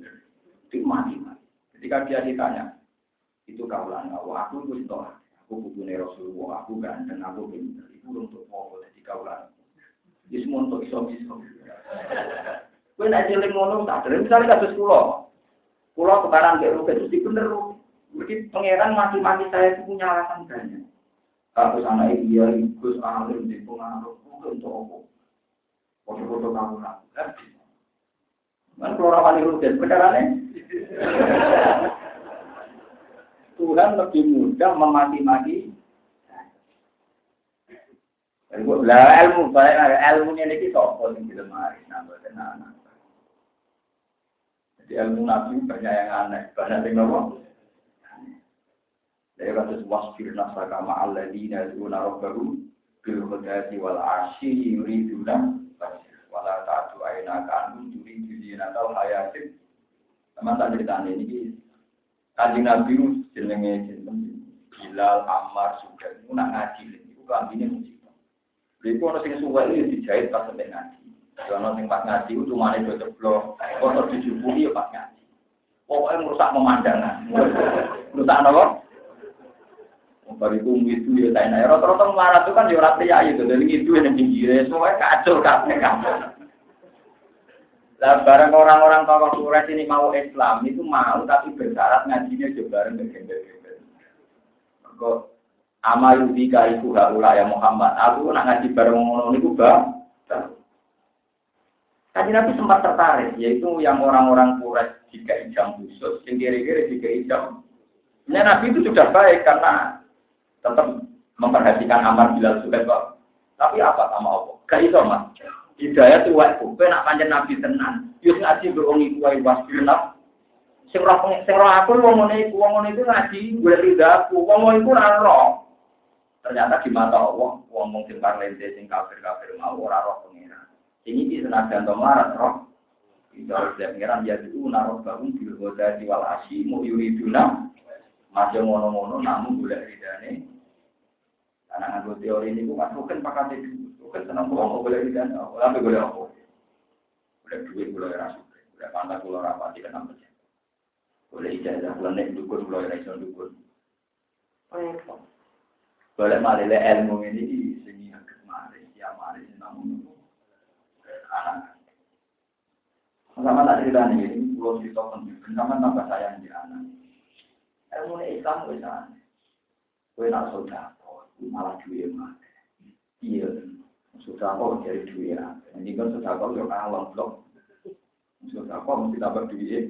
Itu mati mati. Ketika dia ditanya, itu kaulan Allah, aku itu setelah, aku bukunya Rasulullah, aku ganteng, aku pintar, itu untuk mau jadi kaulan. Ini semua untuk iso bisa. Kue nak jeling ngono, tak ada. Misalnya kasus pulau, pulau kekanan ke Rukin, itu bener. Jadi pangeran mati-mati saya itu punya alasan banyak. Kasus anak dia ikut alim di pengaruh mungkin coba. Foto-foto kamu lah. Kan keluar kali rutin, beneran Tuhan lebih mudah memati-mati. Lah ilmu, ilmu ini kita sopo di lemari, nambah tenan. Jadi ilmu nabi banyak yang aneh, banyak yang ngomong. Saya kasus wasfir nasa kama alladzina yaduna rabbahu bil khudati wal asyi yuriduna wala ta'atu aina kanu yuridu zinata hayatin. Teman tak cerita ini Kanjeng Nabi jenenge Bilal Ammar Sudan itu nak ngaji itu kambine musibah. Lha ana sing suwe iki dijahit pas sampe ngaji. Ana sing pas ngaji itu cuma do ceblok, kotor dijupuli ya pas ngaji. Pokoknya merusak pemandangan. Merusak apa? Bariku itu ya naik rata-rata marah itu kan di orang pria itu dari itu yang pinggirnya semuanya kacau kabeh kacau. Lah bareng orang-orang tokoh Quraisy ini mau Islam itu mau tapi bersyarat ngajinya juga bareng bergembel-gembel. Kok Amayu bika iku haula ya Muhammad. Aku nak ngaji bareng ngono niku ba. Kaji Nabi sempat tertarik, yaitu yang orang-orang Quraisy jika ijam khusus, yang kira-kira jika ijam. Ya, Nabi itu sudah baik karena tetap memperhatikan amar bilal suka Tapi apa sama Allah? Iso mas. Hidayah tuh wae nak panjang Nabi tenan. Yus ngaji berwong iku wae wasbirnaf. Sing roh sing aku wong ngene iku wong ngene iku ngaji gue ridaku. Ngene iku ora roh. Ternyata di mata Allah, wong mungkin parlente sing kafir-kafir mau ora roh pengiran. Sing iki senajan to marat roh. Itu harus dia pengiran dia itu naruh bangun di kota di wal asimu yuriduna. Masih ngono-ngono namun boleh ridane. Karena nganggo teori ini bukan bukan pakai itu. Bukan senang bohong, boleh ridane. Tapi boleh apa? Boleh duit, boleh rasa. Boleh pantas, boleh rapati, kenapa sih? Boleh ijazah, boleh naik dukun, boleh naik dukun. Boleh malile ilmu ini sini yang kemarin, ya maris namun anak. Sama tak cerita ini, pulau cerita penting, sama tambah sayang di anak. Ilmu Islam itu sana. Kue nak saudara, malah duit mah. Iya, sudah kok dari duit ya. Ini kan sudah kok yo kalong blok. Sudah kok mesti dapat duit.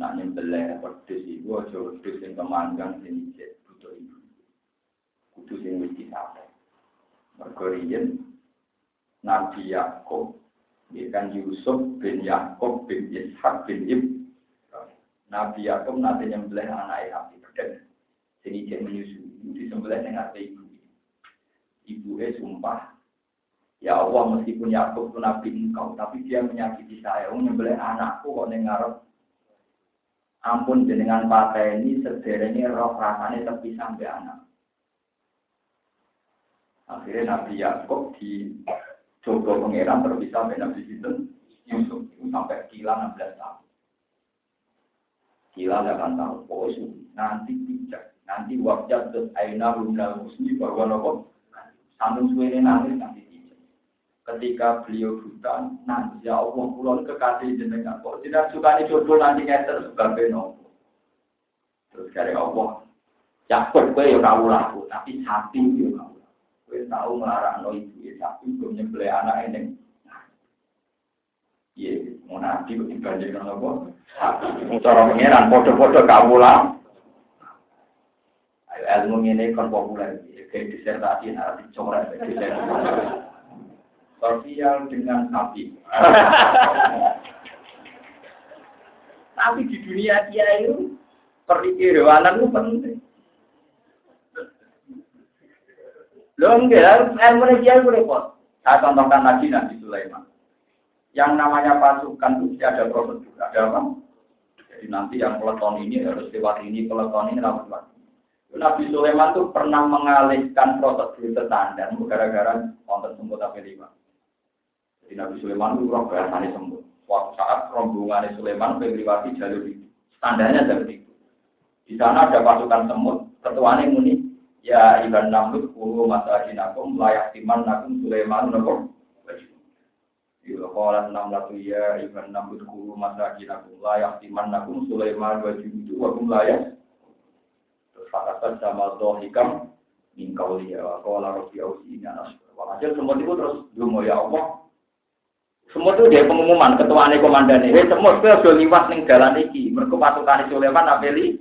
Nak nyembelih pedes iku aja pedes sing kemanggang sing ijek butuh ibu. Kudu sing wis disapai. Mergo Nabi Yakub kan Yusuf bin Yakub bin Ishak bin Ib Nabi Yakub nanti nyembelih anak Nabi pedes. Sing ijek menyusui disembelih ning ate ibu. Ibu sumpah Ya Allah, meskipun Yakub itu nabi engkau, tapi dia menyakiti saya. Nyembelih anakku kok nengarap ampun jenengan ini sederhana roh rasanya tapi sampai anak. Akhirnya Nabi Yakub di Jogo Pangeran terpisah dengan Nabi Sinten Yusuf sampai kila 16 tahun. Kila 8 tahun. Oh, nanti bijak. Nanti wajah terus aina rumah musni bahwa nopo. Sambung suwe nangis nanti ketika beliau buta, nanti ya Allah kulon kekasih jenengan. Kok tidak suka nih jodoh nanti ngeter sebagai nopo. Terus dari Allah, Yakub gue ya kau laku, tapi sapi ya kau. Gue tahu melarang no ibu ya sapi belum nyembelih anak ini. Iya, mau nabi kok dibandingkan nopo. Cara pengiran, podo-podo kau lah. Ilmu ini kan populer, kayak disertasi nanti coret, sosial dengan sapi. Tapi di dunia dia itu perikirwanan itu penting. Loh enggak, ilmu dia itu repot. Saya contohkan lagi Nabi Sulaiman. Yang namanya pasukan itu ada prosedur, ada apa? Jadi nanti yang peleton ini harus lewat ini, peleton ini lewat lewat. Nabi Sulaiman itu pernah mengalihkan prosedur standar gara-gara konten semut tapi lima. Jadi Nabi Sulaiman itu roh bahasanya sembuh. Suatu saat rombongan Sulaiman melewati jalur itu. Standarnya jalur itu. Di sana ada pasukan semut. Ketuanya muni, ya iban namlut kulu masajinakum layak timan nakum Sulaiman nakum. Ya qalat namlatu ya iban namlut kulu masajinakum layak timan nakum Sulaiman wajibu wakum layak. Terus fakatan sama dohikam min kauliya wa qala rabbi ausini anas. Walhasil semut itu terus dungo ya Allah semua itu dia pengumuman ketua ane komandan ini. Semua itu sudah liwas nih jalan iki. Mereka pasukan Sulaiman apeli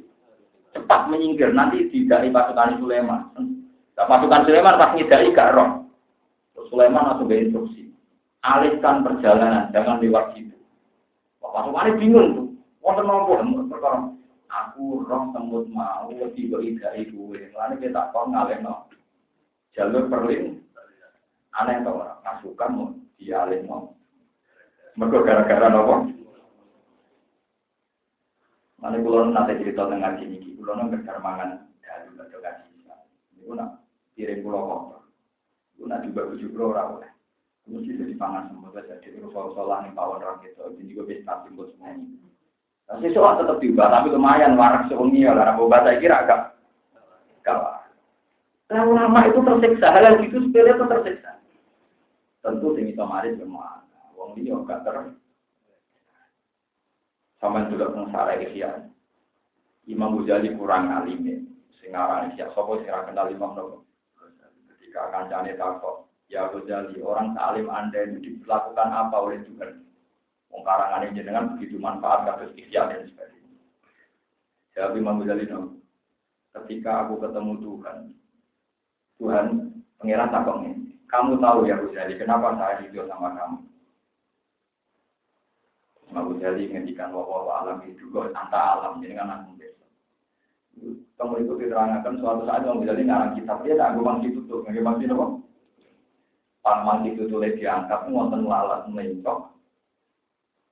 cepat menyingkir. Nanti tidak pasukan Sulaiman. Nah, pasukan Sulaiman pas ngidai gak roh. Sulaiman langsung instruksi. Alihkan perjalanan, jangan lewat situ. Pasukan ini bingung tuh. Wonten nopo perkara. Aku roh semut mau tiba idai gue. Lalu kita kok ngalih no. Jalur perlin. Aneh tau orang. Pasukan mau mau. Mereka gara-gara nopo. Mana kulo nanti cerita dengan ngaji ini, kulo nang kerja mangan dari baca ngaji. Iku nak piring kulo kotor. Nak juga kulo ora oleh. Mesti jadi pangan semua. Jadi kalau soal nih pawon rakyat jadi juga bisa timbul semuanya. Nah, sesuatu tetap diubah, tapi lumayan warak sewengi ya, karena bawa saya kira agak kalah. Lalu lama itu tersiksa, hal yang itu sepele itu tersiksa. Tentu tinggi kemarin semua wong dia gak ter sama juga pengesara ikhya Imam Ghazali kurang alim Sing aran siap sapa sing kenal Imam Nawawi. Ketika kancane takok, ya Ghazali, orang salim Anda itu dilakukan apa oleh Tuhan? Wong karangan jenengan begitu manfaat kados ikhya dan sebagainya. Jawab Imam Ghazali, ketika aku ketemu Tuhan, Tuhan pengiran takoknya, kamu tahu ya Ghazali, kenapa saya hidup sama kamu? Imam Ghazali ngendikan bahwa alam itu kok alam, jadi kan aku kamu itu diterangkan suatu saat yang bisa ngarang kitab dia tak tuh. Nggak masih apa? Pak Mandi itu tulis diangkat ngonten lalat mencok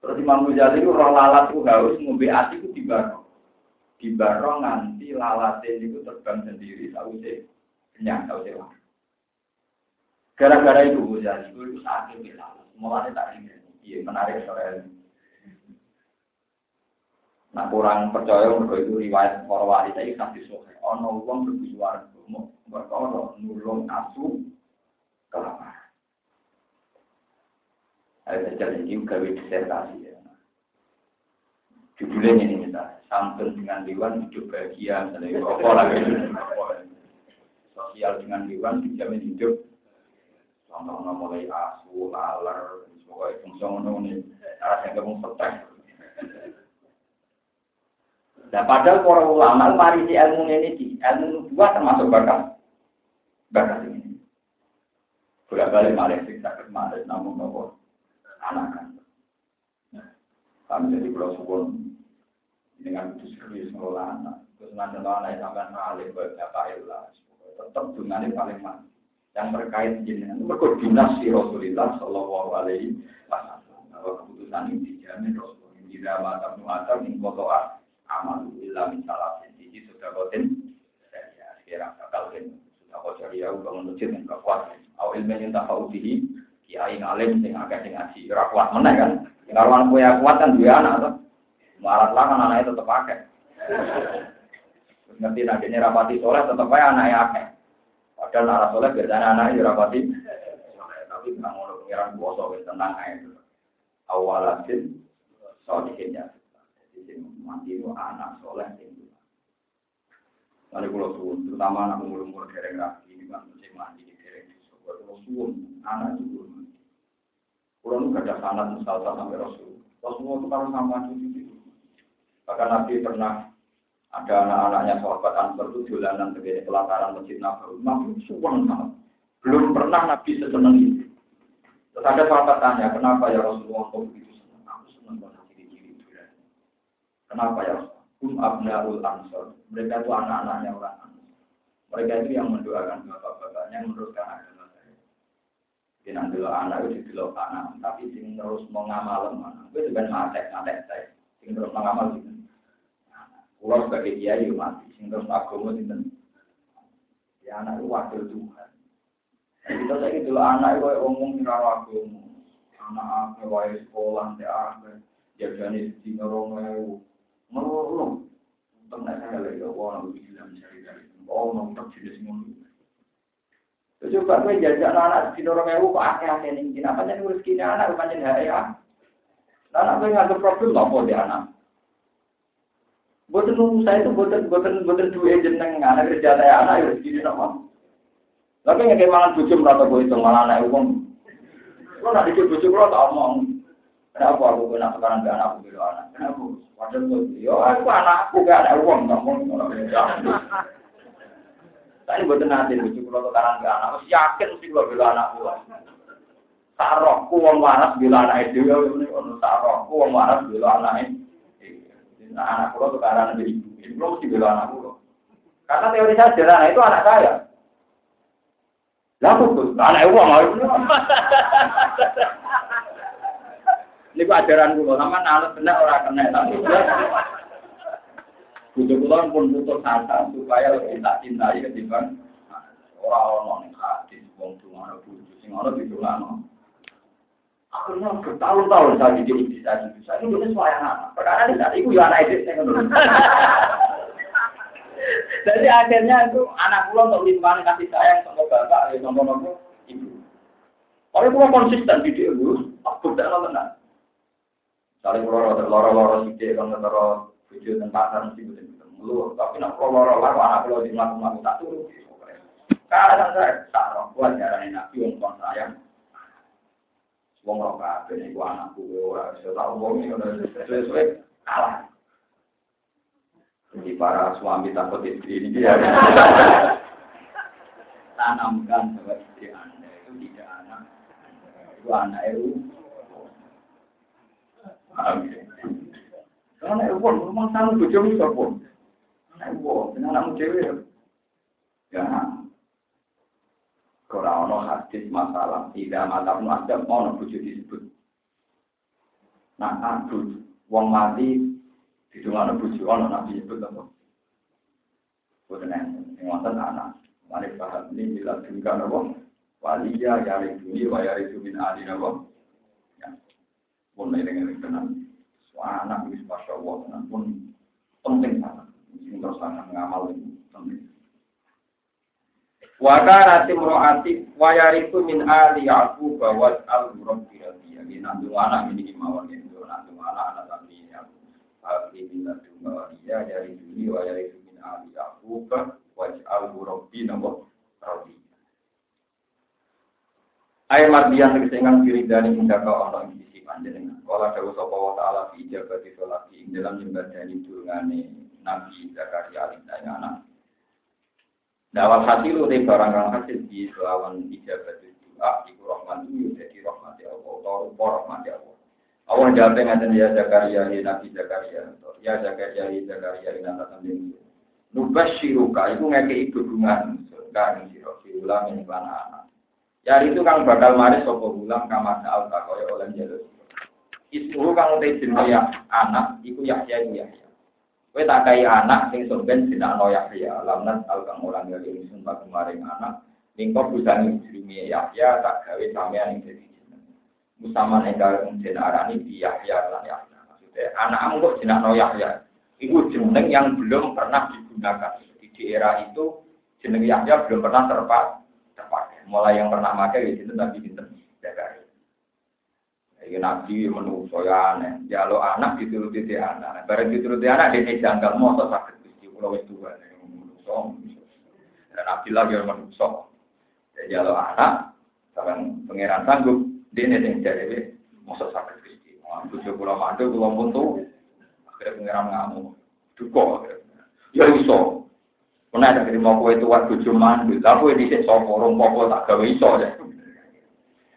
terus Imam Ghazali itu roh lalat itu harus ngombe ati itu dibarong dibarong nganti lalatnya itu terbang sendiri sausé kenyang sausé lah gara-gara itu Ghazali itu sakit lalat. Mulanya tak ingin iya menarik ini. Nah kurang percaya mereka itu riwayat para wali saya kasih sohe. Ono uang berbusuar mau berkono nulung asu kelapa. Ada jalan juga disertasi ya. Judulnya ini kita santun dengan dewan hidup bahagia, misalnya rokok lagi sosial dengan dewan dijamin hidup. Contohnya mulai asu, laler, semua fungsi ngono ini. Yang kamu petek. Nah, padahal para ulama mari di ilmu ini di ilmu dua termasuk bakat bakat ini. Bolak balik malah sing malah namun nopo anak. Kami jadi pulau sukun dengan serius ngelola anak. Terus nanti anak sampai ngalih buat apa ilah. Tetap dengan paling mana yang terkait jenengan berkoordinasi Rasulullah Shallallahu Alaihi Wasallam. Bahwa keputusan ini dijamin Rasulullah. Tidak mata muatar min kotoa amal min salah siji sudah kotin ya sekarang bakal kan sudah kau ya bangun yang kuat dihi kiai ngalim sing agak sing ngaji ora kuat meneh kan? Karuan kowe kuat kan dua anak tuh marat lah kan anaknya tetep akeh. Ngerti nanti rapati soleh tetep aja anaknya akeh. Padahal nara soleh biasanya anaknya rapati tapi nggak mau pengiran kuasa tenang aja awalatin soalnya mati itu anak soleh itu. Lalu kalau terutama anak umur umur dereng rapi, ini kan mesti mati di dereng suwun, anak mati. Kalau nu ada sanat misalnya sampai Rasul, Rasulullah itu kalau sama cucu itu. Bahkan Nabi pernah ada anak-anaknya sahabat Ansar itu jalanan sebagai pelataran masjid Nabawi, Nabi suwun banget. Belum pernah Nabi seseneng itu. Terus ada sahabat tanya, kenapa ya Rasulullah kok begitu senang? Aku senang banget. Kenapa ya? Um abnaul ansor. Mereka itu anak-anaknya orang ansor. Mereka itu yang mendoakan bapak-bapaknya meneruskan agama. Jadi nanti anak itu dulu anak, tapi sing terus mau ngamal mana? Itu juga mati, mati saya. Sing terus mau ngamal gitu. Pulau sebagai kiai mati, sing terus agama gitu. Ya anak itu wakil Tuhan. Kita saya dulu anak itu ngomong di agama. Anak apa, wae sekolah, dia apa, ya jadi di ngorong Menurut untuk nak saya lagi orang bilang cari dari oh nonton jenis ngono. Coba gue jajak anak di dorong ewu kok akeh-akeh nih. Kenapa jadi rezeki anak bukan jadi ya? Anak gue nggak ada problem apa di anak. Boten nunggu saya itu boten boten boten dua jeneng anak kerja saya anak ya rezeki nama. Tapi nggak kayak mangan bujum rata gue itu malah anak uang. Lo nak dikit bujum lo tak omong. Kenapa aku kena sekarang ke anakku gitu anak? Kenapa? Wajar tuh, yo aku anakku gak ada uang, orang Saya buat nanti lucu kalau sekarang ke anak, mesti yakin mesti gua bila anakku. Sarokku uang waras bila anak itu, ini kalau sarokku uang waras bila anak itu. Nah anak pulau sekarang ada ibu, ibu mesti bila anak pulau. Karena teori saya sederhana itu anak saya. Lah tuh, anak uang Ini ajaran kulo, sama nalar benar orang kena tapi butuh kulo pun butuh kata supaya lebih tak cintai ketimbang orang-orang yang hadis, wong cuma butuh sing orang itu Akhirnya bertahun-tahun saya jadi bisa gitu. Saya ini suara anak. Perkara ini saat itu ya anak itu Jadi akhirnya itu anak pulau untuk limpahan kasih sayang sama bapak, ya sama sama ibu. Oleh pulau konsisten di dia, aku tidak tenang. Saling loro loro loro sidik kan loro video tentang pasar mesti ketemu. Lu tapi nak kalau loro anak kalau di melaku melaku tak turun. Karena saya tak roh kuat jarane nabi wong sayang. Wong roh kabeh niku anakku ora iso tak wong iki ora sesuai kalah. Jadi para suami takut istri ini ya. Tanamkan bahwa istri anda itu tidak anak. Itu anak itu. Karena itu pun, memang bujum itu pun. Itu, dengan anakmu. Ya, ono hadis masalah tidak mata pun ada ono bujuk disebut. Nah, aduh, wong mati di mana bujuk ono nabi sebut apa? Bukan yang wonten anak. Mari paham ini bila juga nopo. Waliya yari dunia wa yari ali nopo. Ya, pun dengan kenal. Anak ini masya Allah, pun penting sangat. Terus ini penting. Waka timro ati wayariku min ali aku bawa al rabbi radiya. Ini nanti anak ini kemauan itu nanti anak anak tapi ini aku. Abi min nanti bawa dia dari dunia wayariku min ali aku bawa al rabbi nabo rabbi. Ayat mardian tegesengan diri dari mendaka orang di panjenengan. Kala dawu sapa wa ta'ala fi ijabati sholat ing dalam nyembadani durungane Nabi Zakaria alaihi anak. Dawal hati lu deh barang kang hasil di selawan ijabat doa di rahmat itu jadi rahmat ya Allah atau rahmat ya Allah. Allah jawab ngaten ya Zakaria ya Nabi Zakaria ya Zakaria ya Zakaria ini nata sambil Nubas shiruka itu ibu bungan kan siro sirulam ini anak. Ya itu kang bakal maris sopo ulang kamar saal takoy oleh jalur. Ismu kang utai jenaya anak iku Yahya iku Yahya. Kowe tak kai anak sing somben sinakno Yahya, lamnat al kang ora ngali ingsun tak kemaring anak. Ningko busani jenenge Yahya tak gawe sampean ing dadi jeneng. Musaman enggal jeneng arani di Yahya lan Yahya. Maksudnya anakmu kok sinakno Yahya. Iku jeneng yang belum pernah digunakan. Di era itu jeneng Yahya belum pernah terpakai mulai yang pernah pakai situ Nabi Sinten Zakaria. Ini Nabi menurut saya aneh. Ya lo anak dituruti dia anak. Barang dituruti anak dia janggal motor sakit gusti pulau itu kan. Dan Nabi lagi yang menurut Jadi kalau anak, sekarang pangeran sanggup, dia nih yang jadi motor sakit gusti. Tujuh pulau mandu, pulau buntu. Akhirnya pangeran ngamuk. Duko. Ya iso, Pernah ada mau kue tua tujuh mandu, tapi di sini sopo rong popo tak gawe iso ya.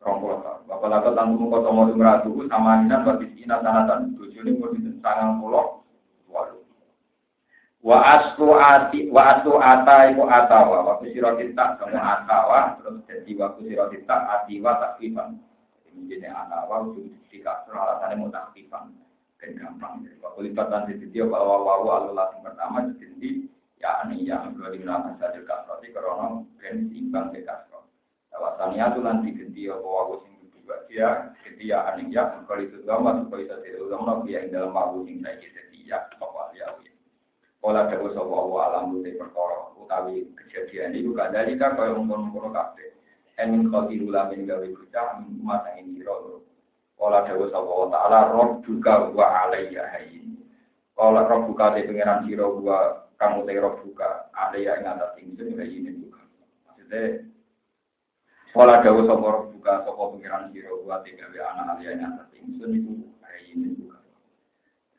rongkota. Bapak lakot tanggung kota mau meratu sama minan bagi ina tanatan. tujuh ini mau ditentang. Wa aslu ati wa aslu ata iku atawa wa kusiro kita kamu atawa terus jadi wa kusiro kita atiwa takfifan. Ini jenis atawa ujung dikasur alasannya mau takfifan dan gampang. Jadi wa di sisi wa wawu wa pertama di ya ini yang belum dimenangkan saja kasroti karena dan imbang dekat kasro. Kawasannya tuh nanti ganti apa aku sing juga dia ganti ya aneh ya kalau itu lama supaya bisa tidak ulama dia yang dalam aku sing saya jadi ya apa ya Kala dawa sapa wa alam te perkara utawi kejadian itu gak dari kan kaya mungkon-mungkon kabeh. En khati ulamin gawe bocah mata ing sira loro. Kala dawa sapa wa taala rob juga wa alayya hayyin. Kala rob buka te pangeran sira wa kamu terok buka ada yang atas ingsun ya ini juga maksudnya Sekolah dawa sopo buka sopo pengiran siro buat tiga anak alia yang atas ingsun hari ini juga.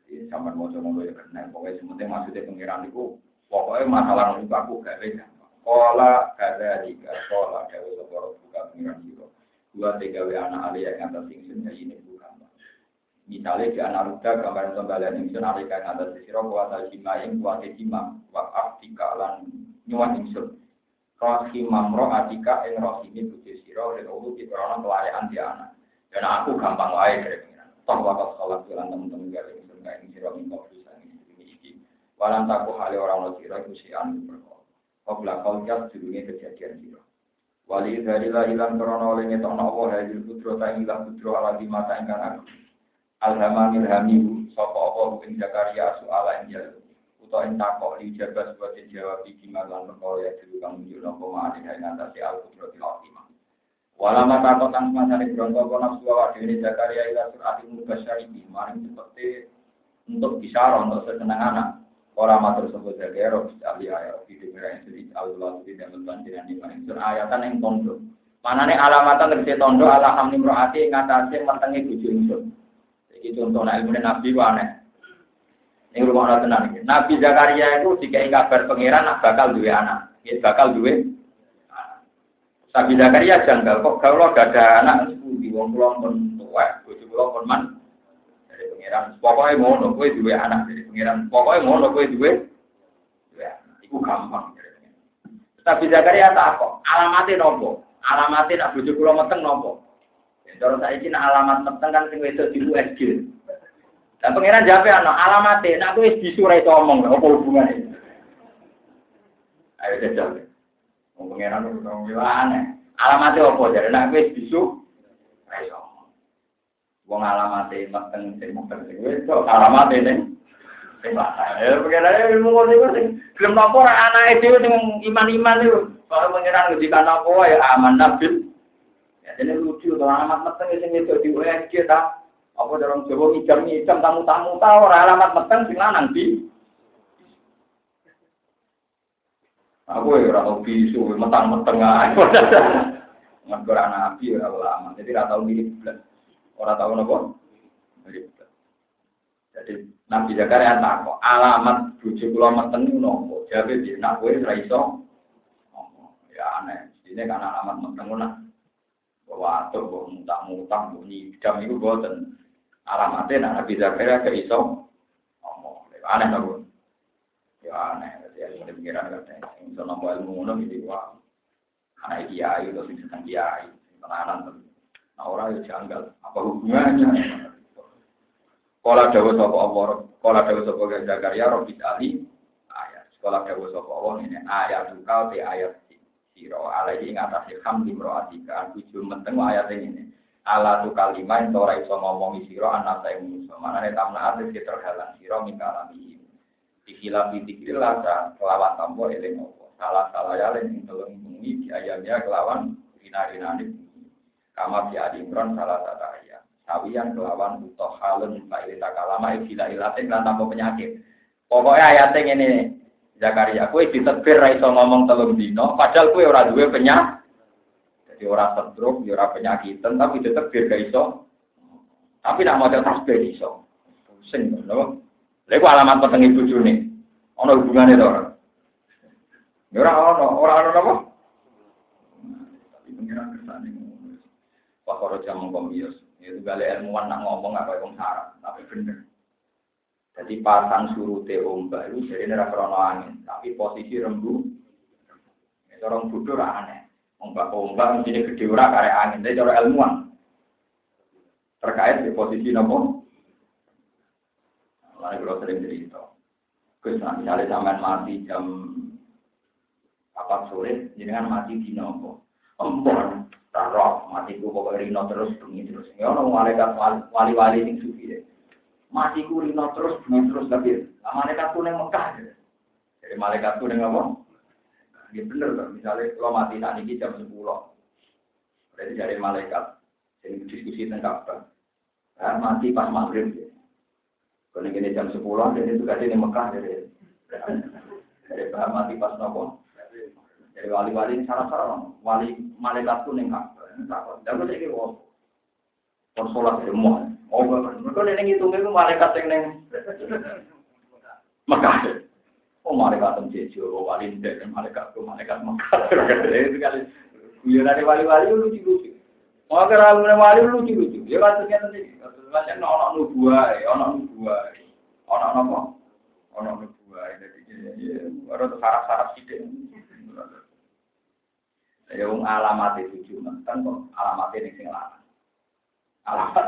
Jadi sampai mau coba ya kena pokoknya semuanya maksudnya pengiran itu pokoknya masalah buka aku beda. Sekolah kada tiga sekolah dawa sopo buka pengiran siro buat tiga anak alia yang atas ingsun ya ini Misalnya di anak ruda gambaran kembalian ingsun alika yang ada sisiro kuasa jima yang kuasa jima wa aftika lan nyuwan ingsun rohim roh atika yang rohimi buji siro dan ulu di korona kelayaan di anak dan aku gampang wae dari pengiran toh wakaf sholat jalan teman-teman gak ingsun gak ingin siro minggu bisa ini iki Walan taku hale orang lo sira iku sian perkara. Qabla qalqas durunge kejadian sira. Wali dari lahilan krono oleh ngetokno apa hadil putro ta ilah putro ala di mata ingkang aku. Alhamamil hamiu sapa apa ing Zakaria soala ing jalu. Uta ing takok li jabas buat jawab iki malan perkara ya dulu kang nunjuk napa ma'ani ing atase al putro til ultima. Wala mata kotang masane bronto kono nafsu wa dhewe Zakaria ila surati mubasyari maring seperti untuk bisa untuk sesenang anak. Orang matur sebut roh ahli ayat video merah yang sedih Allah tidak membantiran di mana sur ayatan yang tondo. Mana nih alamatan terjadi tondo ala hamni mroati buju insur. Jadi contoh nah ilmu nabi wane. Ini rumah orang tenang. Nabi Zakaria itu jika kabar pangeran nak bakal dua anak, ya bakal dua. Nabi Zakaria janggal kok kalau gak ada anak di wong kulon pun tua, buju kulon pun man pangeran. Pokoknya ngono kowe duwe anak dari pangeran. Pokoknya ngono kowe duwe ya, iku gampang. Tapi Zakaria tak kok, alamatnya nopo? Alamatnya nak bojo kula meteng nopo? Ya cara nak alamat meteng kan sing wedok di USG. Dan pangeran jawab ana alamatnya nak kowe wis bisu ra iso omong, apa hubungane? Ayo jajal. Wong pangeran wong aneh. Alamatnya apa? Jadi wis bisu ra iso Wong alamate meteng sing meteng sing wedok, alamate ning sing lanang. Ya pengen ilmu ngono iku sing gelem napa ora anake dhewe sing iman-iman iku. Kalau pengiran ngendikan apa ya aman nabil. Ya dene lucu alamat meteng sing wedok di USG ta. Apa dalam Jawa ngijam-ngijam tamu-tamu ta ora alamat meteng sing lanang di. Aku ya ora tau bisu metang-meteng ae. Nggon anak nabi ora lama. Jadi ora tau mirip blas. Orang tahu nopo. Jadi Nabi Zakaria alamat bujuk kula meten nopo. Jadi dia nak kowe ora iso. Ya aneh. Ini kan alamat meten ngono. Bahwa atau bahwa mutang-mutang bunyi jam itu boten. Alamatnya Nabi Zakaria ke iso. Aneh nopo. Ya aneh. Jadi ada pikiran katanya. Iso nopo ilmu ngono gitu wah. Anak kiai atau sing sedang kiai. Tenanan Nah, orang yang janggal, apa hubungannya? Dawa sopo Allah, sekolah dawa sopo Zakaria, Robi Ali, ayat. Sekolah dawa sopo Allah ini ayat tukau di ayat siro. Alaihi ngatasi hamdi mro'atika, tujuh menteng ayat ini. Ala tu kalimah yang tora iso ngomongi siro, anak saya musuh. Mana nih tamna atis terhalang siro, minta alami. Dikhilafi dikhilah, kelawan tambo eling Salah-salah ya, yang telung bengi, di ayamnya kelawan, rina-rina Kama fi Ali Imran salah satu ayat. Sawiyan kelawan utoh halun fa'ili takalama ibila ilatin lan tanpa penyakit. Pokoknya ayatnya ini Zakaria, kue ditebir ra ngomong telung dino, padahal kue ora duwe penyakit. Jadi ora stroke, ya ora penyakitan, tapi ditebir gak iso. Tapi nak mau tasbih iso. Pusing, lho. Lha alamat peteng ibu june. Ana hubungane to ora? Ya ora ana, ora ana apa? Tapi pengiran kersane Pakoro jamu komius. Itu gale ilmuwan nak ngomong apa yang sarap, tapi bener. Jadi pasang surute ombak itu jadi ini krono angin, tapi posisi rembu. Itu orang bodoh aneh. Ombak ombak mesti gede ora karek angin, jadi cara ilmuwan. Terkait di posisi nopo. Lalu kalau sering cerita. Terus misalnya sampai mati jam apa sore, jangan mati di nopo. Empor, roh matiku pokoknya rino terus bunyi terus ya ono malaikat wali-wali sing sufi deh matiku rino terus bunyi terus tapi nah, malaikat tuh neng Mekah deh jadi malaikat tuh neng apa ya bener kan misalnya kalau mati saat ini jam sepuluh. Berarti dari malaikat. Yang diskusi tentang apa nah, mati pas maghrib. Ya kalau ini jam sepuluh jadi itu kasih neng Mekah dari dari mati pas nopo. Dari wali-wali ini salah-salah, wali malaikat pun yang takut. Dan gue jadi wow, sholat semua. Oh, mereka neng itu itu malaikat yang neng Mekah. Oh, malaikat yang jejo, oh, wali ndek, malaikat tuh malaikat Mekah. Itu kali, gue dari wali-wali lucu-lucu. Mau ke wali lucu-lucu. Ya kasusnya nanti, kasusnya ono nubuah, ono nubuah, ono apa? Ono nubuah. Jadi, baru saraf-saraf sidik. Ya wong alamat itu cuma kan kok alamat ini sing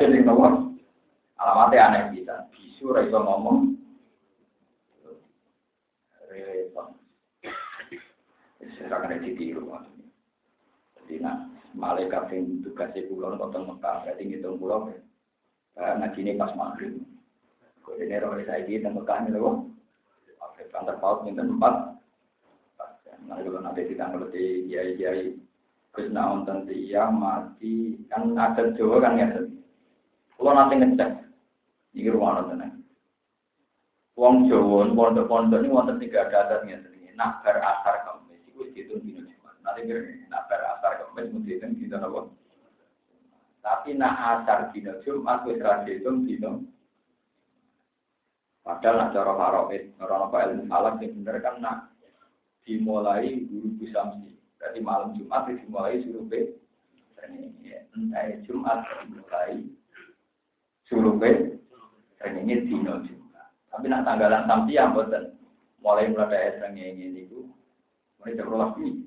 ini nomor alamatnya aneh bisa. Bisu ra ngomong. repot. Saya akan ditiru maksudnya. Jadi nah, malaikat yang tugasnya pulau nonton Mekah, berarti ngitung pulau. Ngaji ini pas maghrib. Kau ini roh saya di Mekah ini loh. Kantor paut minta tempat. Nah, kalau nanti kita ngerti kiai-kiai Terus naon tentu iya mati kan ada Jawa kan ya. Kalau nanti ngecek, ini rumah nonton Wong Jawa, pondok-pondok ini wonten tiga ada adatnya sendiri. Nak ber asar kemis, itu dihitung dino Jumat. Nanti nak ber asar kemis, mesti dino apa? Tapi nak asar dino Jumat, itu dihitung dino. Padahal nak cara faroid, orang apa ilmu falak yang bener kan nak dimulai guru bisamsi. Berarti malam Jumat itu dimulai suruh be. Entah Jumat dimulai suruh be. ini dino Jumat. Tapi nak tanggalan yang boten. Mulai mulai dari ini itu mulai jam rolas ini.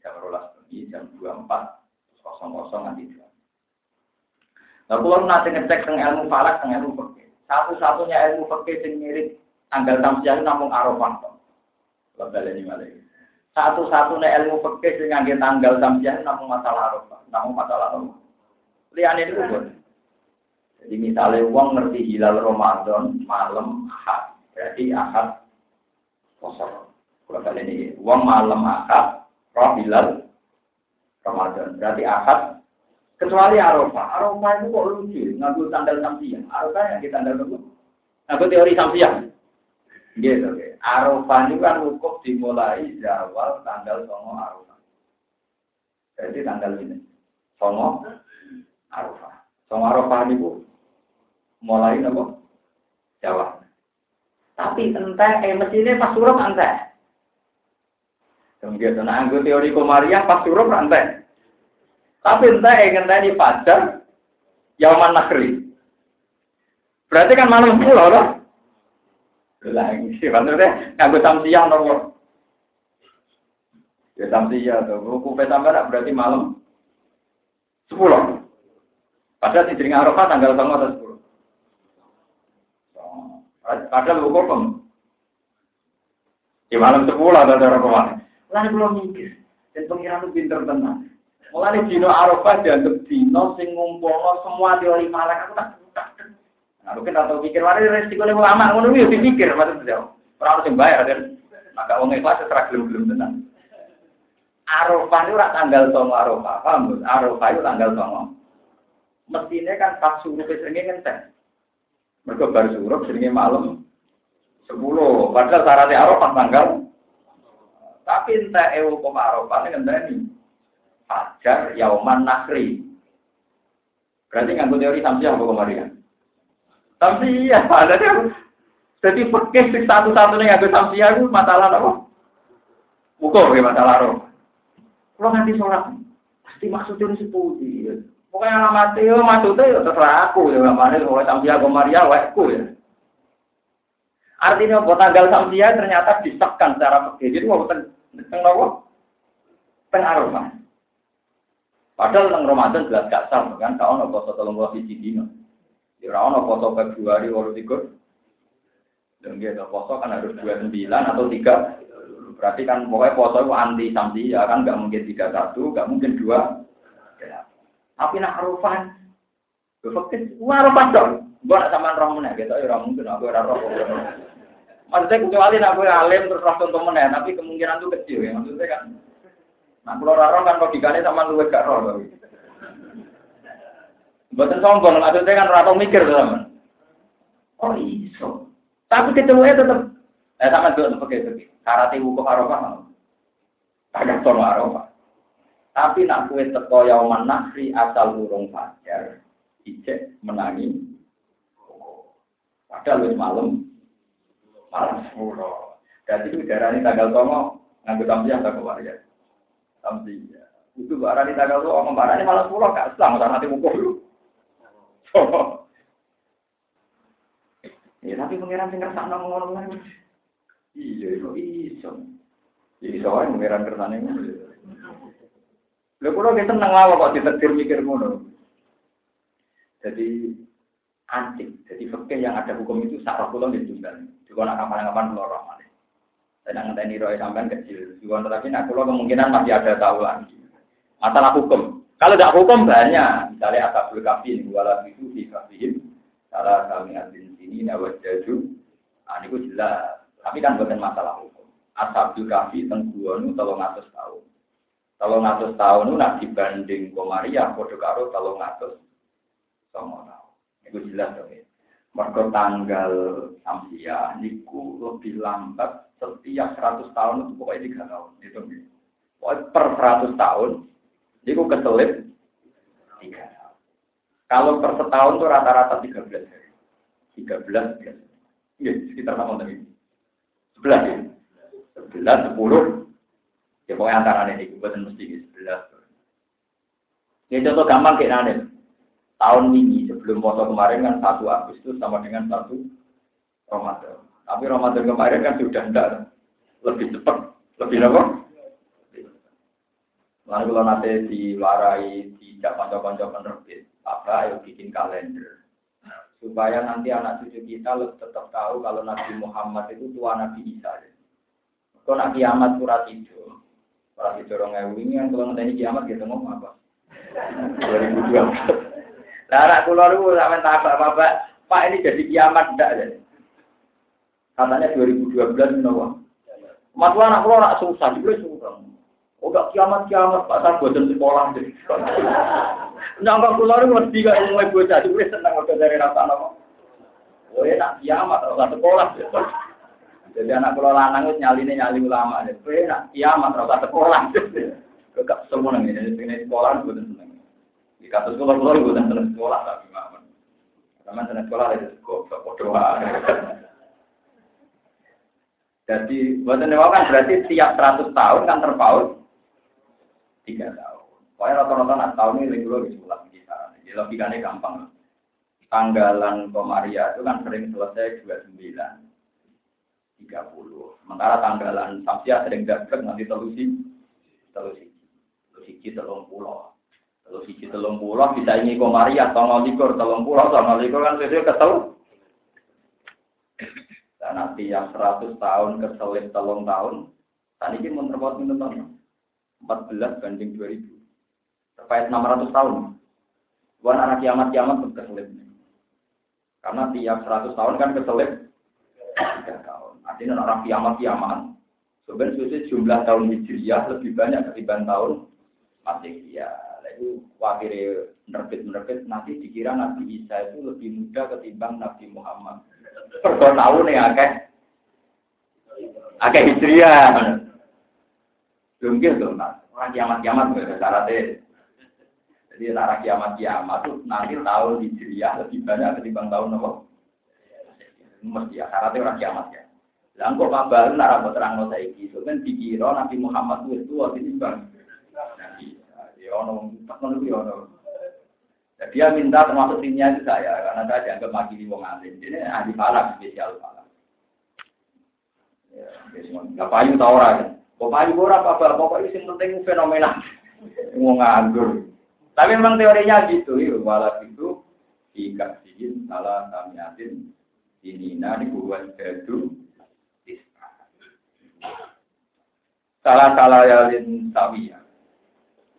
Jam rolas ini jam dua empat kosong kosong nanti dua. Nah, kalau nanti ngecek tentang ilmu falak, tentang ilmu fakir. Satu-satunya ilmu fakir yang mirip tanggal tamsiah namun arafah. Kalau ini malah satu-satunya ilmu fikih sing ngangge tanggal sampeyan namun masalah Arafah, namun masalah Arafah. Liyane itu pun. Jadi misalnya uang ngerti hilal Ramadan malam Ahad, berarti Ahad kosong. Kalau ini uang malam Ahad, roh hilal Ramadan, berarti Ahad kecuali Arafah. Arafah itu kok lucu, ngambil tanggal sampeyan. Arafah yang kita tanggal dulu. Ngambil teori sampeyan. Gitu, oke. Arafah itu kan hukum dimulai zawal tanggal songo Arafah. Jadi tanggal ini. Songo Arafah. Songo Arafah itu mulai nopo Jawa. Tapi entah, eh mesinnya pas suruh entah. Kemudian nah, anggo teori komariah pas suruh entah. Tapi entah eh ngenteni fajar Yaman Nakri. Berarti kan malam pulau loh. Lah ini maksudnya nganggo samsiah nopo. Ya samsiah tuh. Ruku petambar berarti malam sepuluh. Padahal di jaringan Arafah tanggal sama atau sepuluh. Padahal hukum. Di malam sepuluh ada cara ke mana? Lalu belum mikir. Dan pengiran itu pinter tenang. Mulai dino Arafah dianggap dino sing ngumpulno semua teori malak aku tak Nah, mungkin atau pikir wari resiko lebih lama, ngono iki dipikir maksudnya. Ora harus bayar kan. Maka wong ikhlas serak belum-belum tenang. Arafah itu tanggal songo Arafah, paham? Arafah itu tanggal songo. Mestinya kan pas suruh keseringe ngenten. Mereka baru suruh seringe malam sepuluh. Padahal syaratnya Arafah tanggal. Tapi entah ewu koma Arafah ini ngenteni. Fajar Yauman Nakri. Berarti nganggo teori samsiah apa kemarin? Tapi iya, jadi jadi fikih satu-satunya yang ada samsia itu masalah apa? Ukur ya masalah roh. Kalau nanti sholat, pasti maksudnya ini sepuji. Pokoknya alamat itu maksudnya ya terserah aku ya. Mana kalau samsia Maria, wekku ya. Artinya buat tanggal samsia ternyata disekkan secara fikih. Jadi mau tentang apa? Pengaruh Padahal tentang Ramadan jelas gak sama kan. Kau nopo satu lembaga siji dino. Ya ono foto Februari walau tiga. Dan dia poso kan harus dua sembilan atau tiga. Berarti kan pokoknya poso itu anti samsi ya kan nggak mungkin tiga satu, nggak mungkin dua. Ya. Tapi nak arufan, Fakir, wah arufan dong. Nak sama orang mana gitu, ya orang mungkin aku orang roh. Maksudnya kecuali nak gue alim terus langsung temen ya, tapi kemungkinan itu kecil ya. Maksudnya kan, nah kalau orang kan logikanya sama lu gak roh. Buatan sombong, maksudnya kan rata mikir teman. Oh iso. Tapi ketemunya tetap. Eh sama juga pakai itu. Karate wukuf arafah. Agak tono arafah. Tapi nak kue teko yauman nakri asal burung fajar. Ijek menangi. Padahal wis malam. Malam sepuluh. Jadi itu darah ini tanggal tomo. Ngambil tampiah tak keluarga. Tampiah. Itu barang di tanggal tomo. Barang ini malam sepuluh. Gak selang. Nanti wukuf dulu. Ya tapi pengiran kersane ngono kan. Iya, kok iso. Iso ae pengiran kersane ngono. Lha kula ki seneng wae kok ditetir mikir ngono. Jadi antik. Jadi fakir yang ada hukum itu sak kula nggih. Dikono kapan-kapan kula roh Saya ngenteni roy sampean kecil. Juga tapi nak kulo kemungkinan masih ada tahu lagi. Masalah hukum. Kalau tidak hukum banyak. Misalnya asabul kafir wala itu di kafir. Salah kami adin sini nawat jaju. Ah ini jelas. Tapi kan bukan masalah hukum. Asabul kafir tengguanu tolong atas tahun. Tolong atas tahun itu nak dibanding komaria. Kodoh karo tolong atas. Tahun. Itu jelas dong ya. Mereka tanggal Amsia niku lebih lambat setiap 100 tahun itu pokoknya tiga tahun itu per 100 tahun niku keselip tiga tahun. Kalau per setahun itu rata-rata 13 hari. 13 ya. Iya, sekitar tahun tadi. 11 ya. 11, 10. Ya pokoknya antara ini, bukan mesti 11. Ini contoh gampang kayak nanti tahun ini sebelum foto kemarin kan satu Agustus sama dengan satu Ramadan. Tapi Ramadan kemarin kan sudah tidak lebih cepat, lebih lama. Lalu kalau nanti diwarai di kanca-kanca penerbit, apa ayo bikin kalender supaya nanti anak cucu kita tetap tahu kalau Nabi Muhammad itu tua Nabi Isa. Kalau Nabi kiamat surat itu, surat itu orang ini yang kalau nanti kiamat gitu ngomong apa? (laughs) 2012. Lah anak kula niku sampean tabak bapak, Pak ini jadi kiamat ndak ya? Katanya 2012 menawa. Mas anak kula ora susah, juga susah. Oh gak kiamat-kiamat Pak tak boten sekolah jadi. Nyangka kula niku mesti gak mulai bocah, juga seneng udah dari rasa apa. Oh enak kiamat ora sekolah. Jadi anak kula lanang wis nyaline nyali ulama. Enak kiamat ora sekolah. Gak semua nang ini sekolah boten seneng. Di kasus sekolah sekolah gue seneng sekolah tapi mawon. Sama seneng sekolah itu kok doa. Jadi buatan dewa kan berarti tiap 100 tahun kan terpaut tiga tahun. Pokoknya rata-rata nak tahun ini lebih lebih sekolah kita. Jadi logikanya gampang. Tanggalan Komaria itu kan sering selesai 29, 30. Sementara tanggalan Samsia sering gagal nanti telusi, telusi, telusi, telung pulau. Kalau siji telung pulau bisa ini komariah, tongol likur, telung pulau, tongol likur kan sesuai kesel. Dan nanti yang seratus tahun keselit telung tahun, tadi ini terbuat minum Empat belas banding dua ribu. Terkait enam ratus tahun. Bukan anak kiamat-kiamat pun keselit. Karena tiap seratus tahun kan keselit tiga tahun. Artinya orang kiamat-kiamat. Sebenarnya jumlah tahun hijriah lebih banyak ketimbang tahun Masihiyah itu wakil menerbit-menerbit nanti dikira Nabi Isa itu lebih muda ketimbang Nabi Muhammad. Perdo tahu nih akeh. Akeh hijriah. Belum gitu, orang kiamat-kiamat syaratnya. Jadi arah kiamat-kiamat itu nanti tahun hijriah lebih banyak ketimbang tahun apa? Mesti ya, syaratnya orang kiamat ya. Lah kok kabar nara terang no saiki, kan dikira Nabi Muhammad itu tua bang ono ngono kuwi ono. Dia minta termasuk timnya itu saya karena saya dianggap di wong alim. Ini ahli falak spesial falak. Ya, nggak payu tau orang. Kok payu ora apa pokoknya sing penting fenomena (laughs) wong nganggur. Tapi memang teorinya gitu, ya, walau itu dikasihin salah tamiatin ini nani buat jadu salah salah yalin tawiyah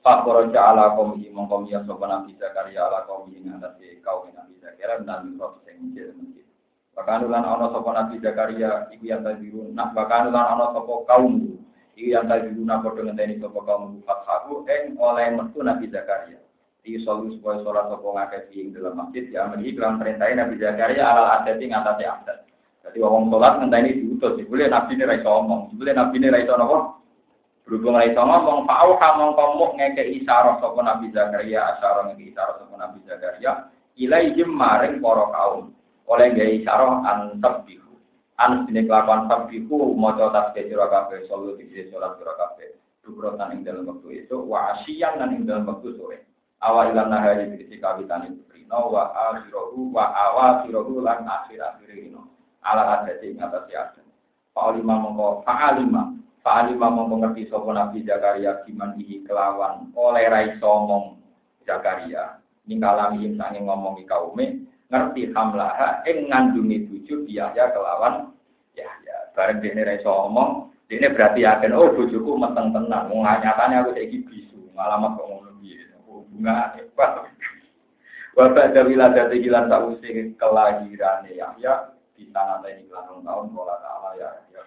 Pak Koroja ala kaum ini mongkom ya sopan Nabi Zakaria ala kaum ini ngatasi kaum Nabi Zakaria dan mikrof yang masjid masjid. Bahkan ulan ono sopan Nabi Zakaria iku yang tadiru. Nah bahkan ulan ono sopan kaum iku yang tadiru nak bodoh ngenteni sopan kaum fathaku eng oleh metu Nabi Zakaria. Di solu supaya sholat sopan ngakeh ing dalam masjid ya amri iklan perintahin Nabi Zakaria alal adat ngatasi adat. Jadi orang sholat ngenteni diutus. Boleh Nabi ini raiso omong. Boleh Nabi ini raiso nopo. Berhubung lagi sama mong fa'auha mongko muk ngeke isyarat sapa Nabi Zakaria. Asyara ngeke isyarat sapa Nabi Zakaria. Ilaihim maring para kaum. Oleh gawe isyarat an tabbihu an dene kelakuan tabbihu maca tasbih sira kabeh solo di salat sira kabeh. Dukrotan ing dalam waktu itu wa asyian dan ing dalam waktu sore. Awal ilan nahari dikisi kawitan itu rino wa akhirohu wa awakhirohu lan akhir akhir rino ala adati ing atas ya Fa'alima mongko fa'alima Pak Ali mau mengerti sopo Nabi Zakaria giman ihi kelawan oleh rai somong Zakaria ninggalami yang sange di kaume ngerti hamlaha ing ngandungi tujuh biaya kelawan ya bareng dene rai somong Ini berarti yakin, oh bojoku meteng tenang. Wong nyatanya aku saiki bisu, ngalamat kok ngono piye. Bunga apa? Wabak dari ladati hilang tak kelahirane ya ya di tangan ini kelan tahun pola ta'ala ya ya